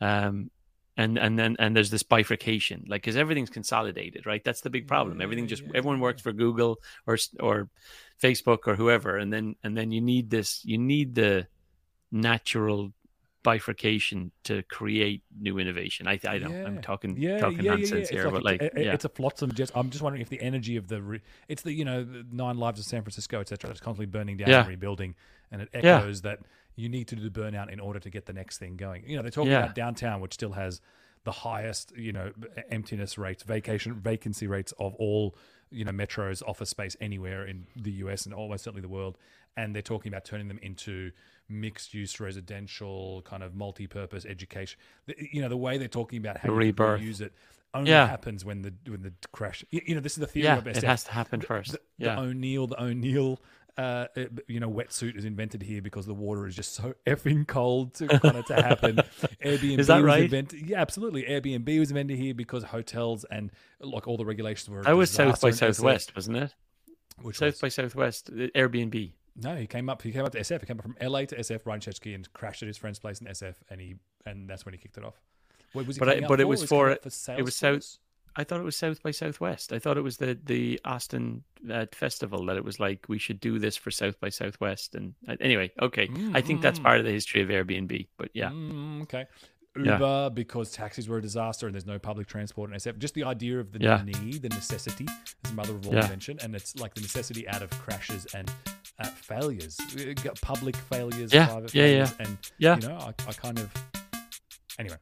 Um and and then and there's this bifurcation like because everything's consolidated right? That's the big problem. Yeah, everything just yeah, everyone yeah. works for google or or facebook or whoever and then and then you need this you need the natural bifurcation to create new innovation i i don't i'm talking Yeah, talking yeah, yeah, nonsense yeah. here It's but like it's, a- yeah it's a flotsam jet. I'm just wondering if the energy of the, re- it's the you know the nine lives of San Francisco, etc. It's constantly burning down Yeah. and rebuilding, and it Yeah. echoes that you need to do the burnout in order to get the next thing going. You know, they're talking Yeah. about downtown, which still has the highest you know emptiness rates, vacation vacancy rates of all you know metros, office space anywhere in the US and almost certainly the world, and they're talking about turning them into mixed use residential kind of multi-purpose education you know the way they're talking about how The you use it only Yeah. happens when the when the crash you, know this is the theory yeah of it SF. has to happen first the, yeah the O'Neill the O'Neill uh, you know, wetsuit is invented here because the water is just so effing cold to kind of to happen. [laughs] Airbnb Is that was right? invented. Yeah, absolutely. Airbnb was invented here because hotels and like all the regulations were. that was South by SF, Southwest, wasn't it? Which South was, by Southwest, uh, Airbnb. No, he came up. He came up to SF. He came up from LA to SF, Brian Chesky, and crashed at his friend's place in SF, and he and that's when he kicked it off. What was he But I- but it for? was for- up for it was South- I thought it was South by Southwest. I thought it was the the Austin uh, festival that it was like we should do this for South by Southwest. And uh, anyway, okay, I think that's Mm. part of the history of Airbnb. But yeah, Mm, okay. Yeah. Uber because taxis were a disaster and there's no public transport in SF. Just the idea of the Yeah. need, the necessity, is the mother of all Yeah. invention, and it's like the necessity out of crashes and uh, failures, Uh, got public failures, Yeah. private Yeah, yeah. failures, and yeah, you know, I, I kind of. Anyway,